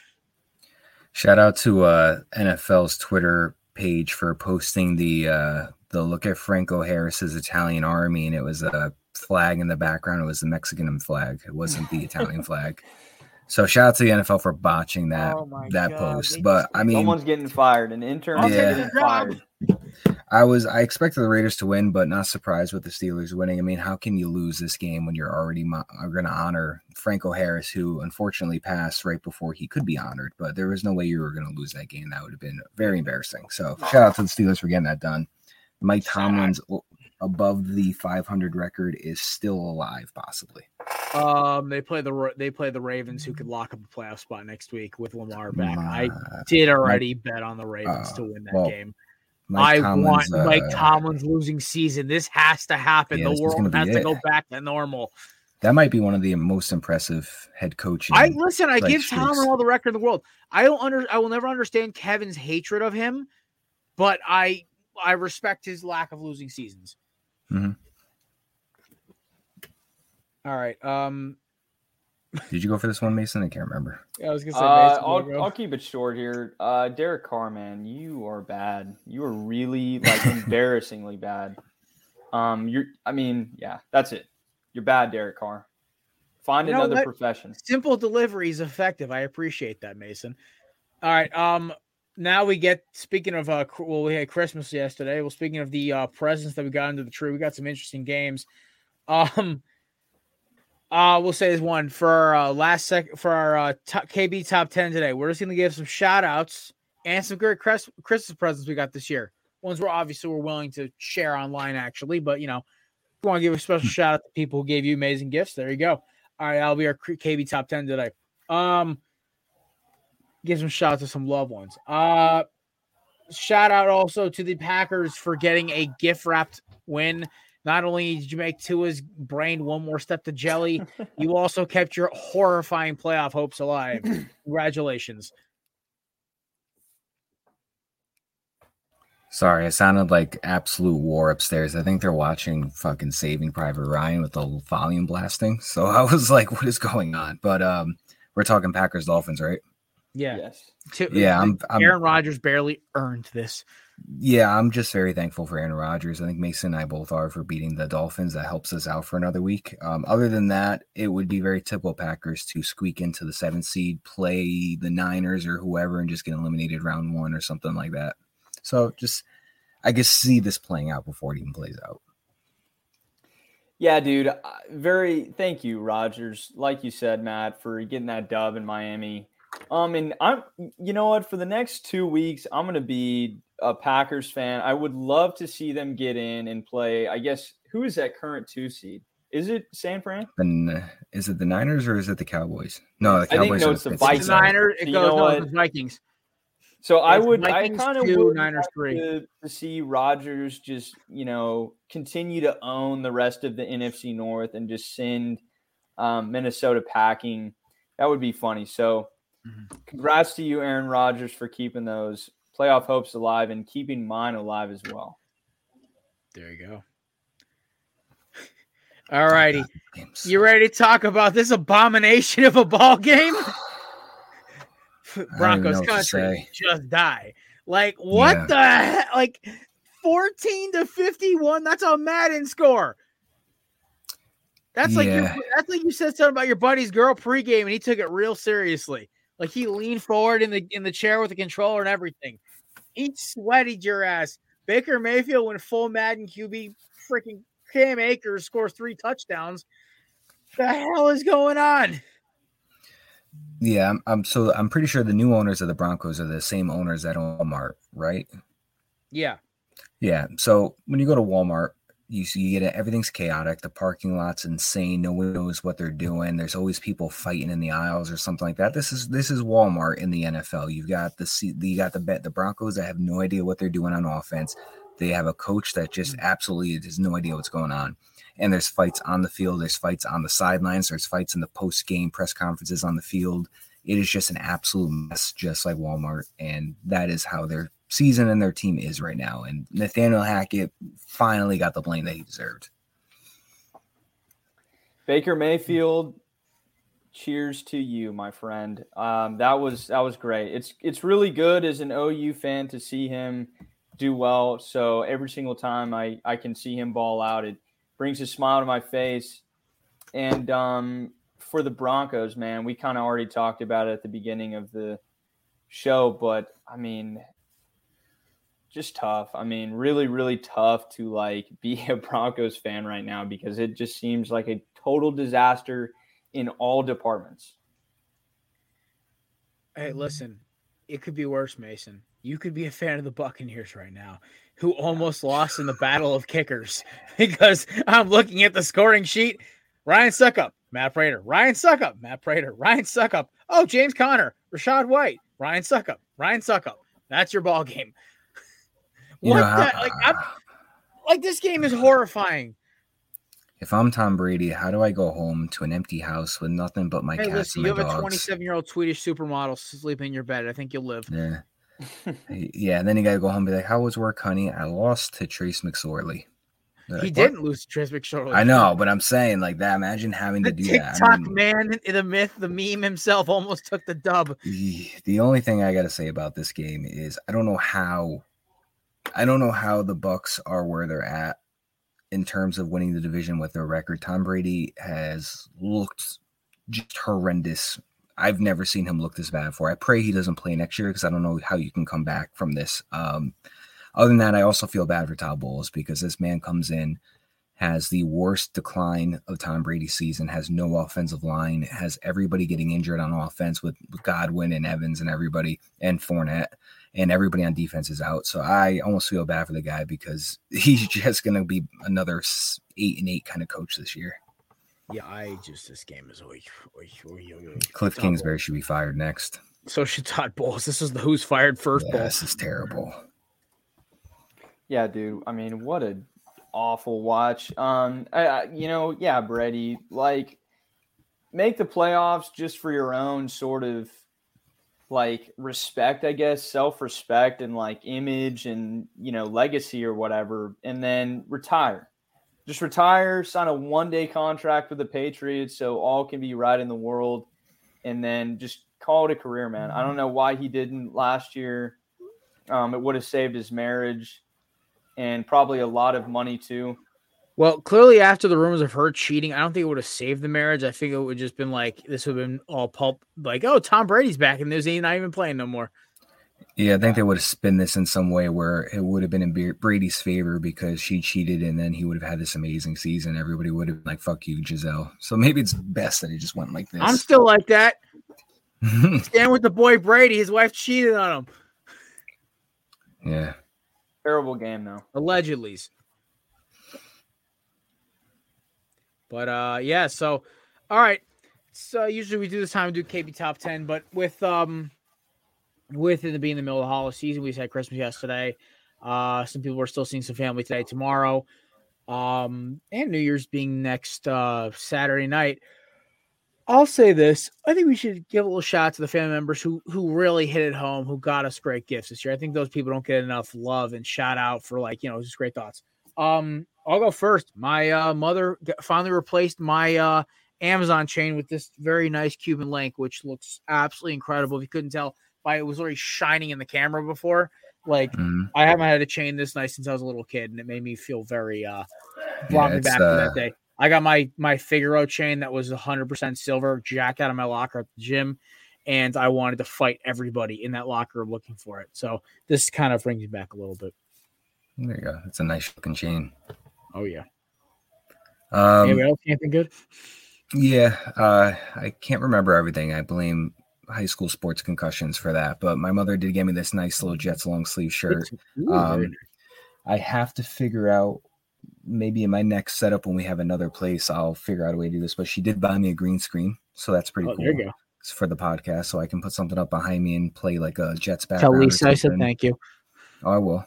Shout out to uh, NFL's Twitter page for posting the uh, the look at Franco Harris's Italian army, and it was a flag in the background. It was the Mexican flag. It wasn't the Italian flag. So shout out to the NFL for botching that
Oh
that
God,
post.
they
But I mean,
someone's getting fired. An intern
Yeah.
getting fired.
I was I expected the Raiders to win, but not surprised with the Steelers winning. I mean, how can you lose this game when you're already mo- are going to honor Franco Harris, who unfortunately passed right before he could be honored? But there was no way you were going to lose that game. That would have been very embarrassing. So shout out to the Steelers for getting that done. Mike Tomlin's above the 500 record is still alive, possibly.
Um, they play the they play the Ravens, who could lock up a playoff spot next week with Lamar back. I did already bet on the Ravens
uh,
to win that
well,
game.
Mike
I
Tomlin's,
want Mike
uh,
Tomlin's losing season. This has to happen.
Yeah,
the world has to go back to normal.
That might be one of the most impressive head coaching.
I listen. I
like,
give. Tomlin all the record in the world. I don't under. I will never understand Kevin's hatred of him, but I I respect his lack of losing seasons.
Mhm.
All right. Um.
Did you go for this one, Mason? I can't remember.
Yeah, I was gonna say.
Uh,
Mason, you
I'll,
go?
I'll keep it short here. Uh, Derek Carr, man, you are bad. You are really like embarrassingly bad. Um, you're. I mean, yeah, that's it. You're bad, Derek Carr. Find
You know
another profession.
Simple delivery is effective. I appreciate that, Mason. All right. Um. Now we get speaking of uh. Well, we had Christmas yesterday. Well, speaking of the uh presents that we got under the tree, we got some interesting games. Um. Uh, we'll say this one for our uh, last sec for our uh, top, KB top 10 today. We're just going to give some shout outs and some great Chris- Christmas presents we got this year. Ones we're obviously we're willing to share online, actually, but you know, if you want to give a special shout out to people who gave you amazing gifts, there you go. All right, that'll be our KB top 10 today. Um, give some shout out to some loved ones. Uh, shout out also to the Packers for getting a gift wrapped win. Not only did you make Tua's brain one more step to jelly, you also kept your horrifying playoff hopes alive. Congratulations.
Sorry, it sounded like absolute war upstairs. I think they're watching fucking Saving Private Ryan with the volume blasting. So I was like, what is going on? But um we're talking Packers Dolphins, right?
Yeah.
Yes.
Tu-
Yeah, I'm- I'm-
Aaron Rodgers barely earned this.
Yeah, I'm just very thankful for Aaron Rodgers. I think Mason and I both are for beating the Dolphins. That helps us out for another week. Um, other than that, it would be very typical Packers to squeak into the seventh seed, play the Niners or whoever, and just get eliminated round one or something like that. So just, I guess, see this playing out before it even plays out.
Yeah, dude. uh, Very thank you, Rodgers. Like you said, Matt, for getting that dub in Miami. Um, and I'm, you know what? For the next two weeks, I'm gonna be a Packers fan. I would love to see them get in and play. I guess who is that current two seed? Is it San Fran?
And is it the Niners or is it the Cowboys? No, the Cowboys.
I think,
Cowboys.
no,
are
it's the
Pittsburgh.
Vikings.
The Niners, it
You
goes
know
no,
what?
it's Vikings.
So I
It's
would, I
Vikings
kind of
two,
would
Niners
like
three.
To, to see Rodgers just, you know, continue to own the rest of the NFC North and just send um, Minnesota packing. That would be funny. So,
Mm-hmm.
congrats to you, Aaron Rodgers, for keeping those playoff hopes alive and keeping mine alive as well.
There you go. All righty. You ready to talk about this abomination of a ball game? Broncos
know what to
country just die. Like what
Yeah.
the heck? Like 14 to 51. That's a Madden score. That's like your, that's like you said something about your buddy's girl pregame and he took it real seriously. Like he leaned forward in the in the chair with the controller and everything. He sweated your ass. Baker Mayfield went full Madden QB. Freaking Cam Akers scores three touchdowns. The hell is going on?
Yeah, I'm, I'm so I'm pretty sure the new owners of the Broncos are the same owners at Walmart, right?
Yeah.
Yeah. So when you go to Walmart, you see you get it, everything's chaotic. The parking lot's insane. No one knows what they're doing. There's always people fighting in the aisles or something like that. This is this is Walmart in the NFL. You've got the you got the bet the Broncos that have no idea what they're doing on offense. They have a coach that just mm. absolutely has no idea what's going on. And there's fights on the field, there's fights on the sidelines, there's fights in the post game press conferences on the field. It is just an absolute mess, just like Walmart. And that is how their season and their team is right now. And Nathaniel Hackett finally got the blame that he deserved.
Baker Mayfield, cheers to you, my friend. Um, that was that was great. It's it's really good as an OU fan to see him do well. So every single time I I can see him ball out, it brings a smile to my face. And um, for the Broncos, man, we kind of already talked about it at the beginning of the show, but I mean, just tough. I mean, really, really tough to like be a Broncos fan right now because it just seems like a total disaster in all departments.
Hey, listen, it could be worse, Mason. You could be a fan of the Buccaneers right now, who almost lost in the battle of kickers because I'm looking at the scoring sheet. Ryan Succop, Matt Prater, Ryan Succop, Matt Prater, Ryan Succop. Oh, James Conner, Rachaad White, Ryan Succop, Ryan Succop. That's your ball game. What
know,
the, like, I'm, like this game is horrifying.
If I'm Tom Brady, how do I go home to an empty house with nothing but my
Hey,
cats
listen,
and
you
my
have a 27 year old Swedish supermodel sleeping in your bed. I think you'll live.
Yeah. yeah, and then you gotta go home and be like, How was work, honey? I lost to Trace McSorley. They're
He
like,
didn't lose to Trace McSorley.
I know, but I'm saying like that. Imagine having
The
to do that.
TikTok
I mean,
man, the myth, the meme himself almost took the dub.
the the only thing I gotta say about this game is I don't know how I don't know how the Bucs are where they're at in terms of winning the division with their record. Tom Brady has looked just horrendous. I've never seen him look this bad before. I pray he doesn't play next year because I don't know how you can come back from this. Um, other than that, I also feel bad for Todd Bowles because this man comes in, has the worst decline of Tom Brady's season, has no offensive line, has everybody getting injured on offense with, Godwin and Evans and everybody and Fournette, and everybody on defense is out. So I almost feel bad for the guy because he's just going to be another eight and eight kind of coach this year.
Yeah, I just this game is oy, oy, oy, oy, oy.
Kliff
Todd
Kingsbury should be fired next.
So should Todd Bowles. This is the who's fired first
Yeah, this is terrible.
Yeah, dude. I mean, what a awful watch. Um, I, I, you know, yeah, Brady, like make the playoffs just for your own sort of like respect, I guess, self-respect and like image and you know legacy or whatever, and then retire. Just retire, sign a one-day contract with the Patriots, so all can be right in the world, and then just call it a career, man. I don't know why he didn't last year. Um, it would have saved his marriage and probably a lot of money too.
Well, clearly after the rumors of her cheating, I don't think it would have saved the marriage. I think it would just been like this would have been all pulp like, oh, Tom Brady's back and there's he's not even playing no more.
Yeah, I think they would have spin this in some way where it would have been in Brady's favor because she cheated and then he would have had this amazing season. Everybody would have been like, fuck you, Gisele. So maybe it's best that he just went like this.
I'm still like that. Stand with the boy Brady. His wife cheated on him.
yeah.
Terrible game though.
Allegedly. But uh yeah, so all right. So usually we do this time we do KB top 10, but with um with it being the middle of the holiday season, we just had Christmas yesterday. Uh some people are still seeing some family today, tomorrow. Um and New Year's being next uh Saturday night. I'll say this. I think we should give a little shout out to the family members who who really hit it home, who got us great gifts this year. I think those people don't get enough love and shout out for like, you know, just great thoughts. Um, I'll go first. My uh, mother finally replaced my uh, Amazon chain with this very nice Cuban link, which looks absolutely incredible. If you couldn't tell, by it was already shining in the camera before. Like
Mhm.
I haven't had a chain this nice since I was a little kid, and it made me feel very uh brought me
it's,
back to
uh,
that day. I got my my Figaro chain that was 100% silver, jack out of my locker at the gym, and I wanted to fight everybody in that locker looking for it. So this kind of brings me back a little bit.
There you go. It's a nice looking chain.
Oh yeah.
Um,
Anybody else? Anything good?
Yeah, uh, I can't remember everything. I blame high school sports concussions for that. But my mother did get me this nice little Jets long sleeve shirt. Um. I have to figure out maybe in my next setup when we have another place, I'll figure out a way to do this. But she did buy me a green screen, so that's pretty
Oh,
cool.
there you go.
It's for the podcast, so I can put something up behind me and play like a Jets
Tell
background. or
Lisa I said thank you.
Oh, I will.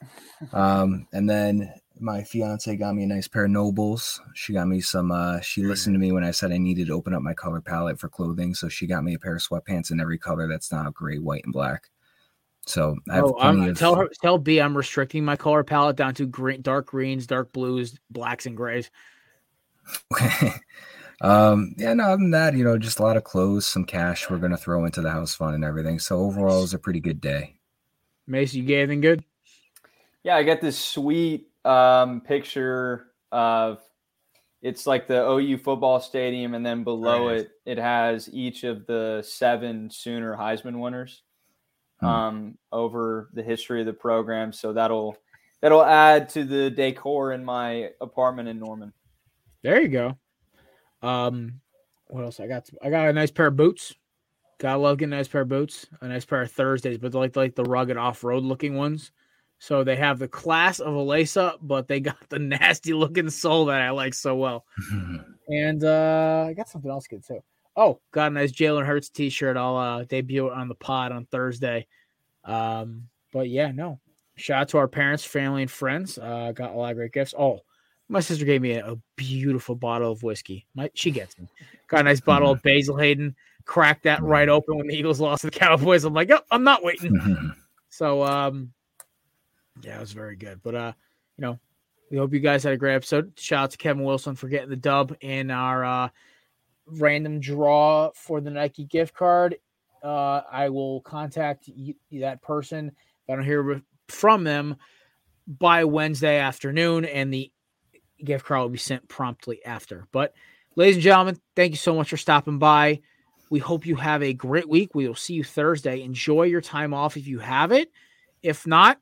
Um, and then my fiance got me a nice pair of nobles. She got me some. uh She listened to me when I said I needed to open up my color palette for clothing, so she got me a pair of sweatpants in every color that's not gray, white, and black. So I have
Oh,
plenty
I'm,
of.
tell her, tell B, I'm restricting my color palette down to green, dark greens, dark blues, blacks, and grays.
um, yeah, no, other than that, you know, just a lot of clothes, some cash we're gonna throw into the house fund and everything. So overall, it was a pretty good day.
Mace, you get anything good?
Yeah, I got this sweet um, picture of it's like the OU football stadium, and then below
Right.
it, it has each of the seven Sooner Heisman winners
Hmm.
um, over the history of the program. So that'll that'll add to the decor in my apartment in Norman.
There you go. Um, what else? I got I got a nice pair of boots. Gotta love getting a nice pair of boots. A nice pair of Thursdays, but like like the rugged off road looking ones. So they have the class of a lace up, but they got the nasty looking sole that I like so well. And uh I got something else good too. Oh, got a nice Jalen Hurts t-shirt. I'll uh debut it on the pod on Thursday. Um, but yeah, no. Shout out to our parents, family, and friends. Uh got a lot of great gifts. Oh, my sister gave me a, a beautiful bottle of whiskey. My she gets me. Got a nice bottle of Basil Hayden. Cracked that right open when the Eagles lost to the Cowboys. I'm like, oh, I'm not waiting. so um yeah, it was very good. But uh, you know, we hope you guys had a great episode. Shout out to Kevin Wilson for getting the dub in our uh random draw for the Nike gift card. Uh, I will contact you, that person if I don't hear from them by Wednesday afternoon, and the gift card will be sent promptly after. But, ladies and gentlemen, thank you so much for stopping by. We hope you have a great week. We will see you Thursday. Enjoy your time off if you have it. If not,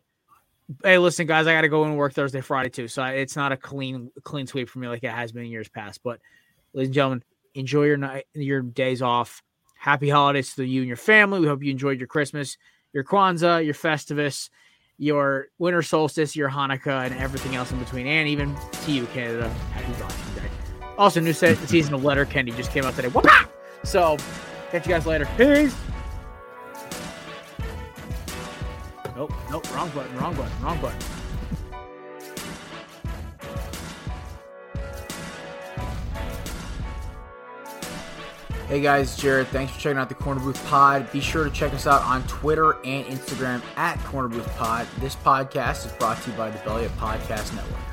hey, listen, guys, I got to go and work Thursday, Friday too. So it's not a clean, clean sweep for me like it has been years past. But, ladies and gentlemen, enjoy your night, your days off. Happy holidays to you and your family. We hope you enjoyed your Christmas, your Kwanzaa, your Festivus, your winter solstice, your Hanukkah, and everything else in between. And even to you, Canada, happy Valentine's Day. Also, new se- season of Letterkenny just came out today. Whoop-ah! So, catch you guys later. Peace. Nope, nope, wrong button, wrong button, wrong button. Hey guys, Jared. Thanks for checking out the Korner Booth Pod. Be sure to check us out on Twitter and Instagram at Korner Booth Pod. This podcast is brought to you by the Belly Up Podcast Network.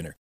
winner.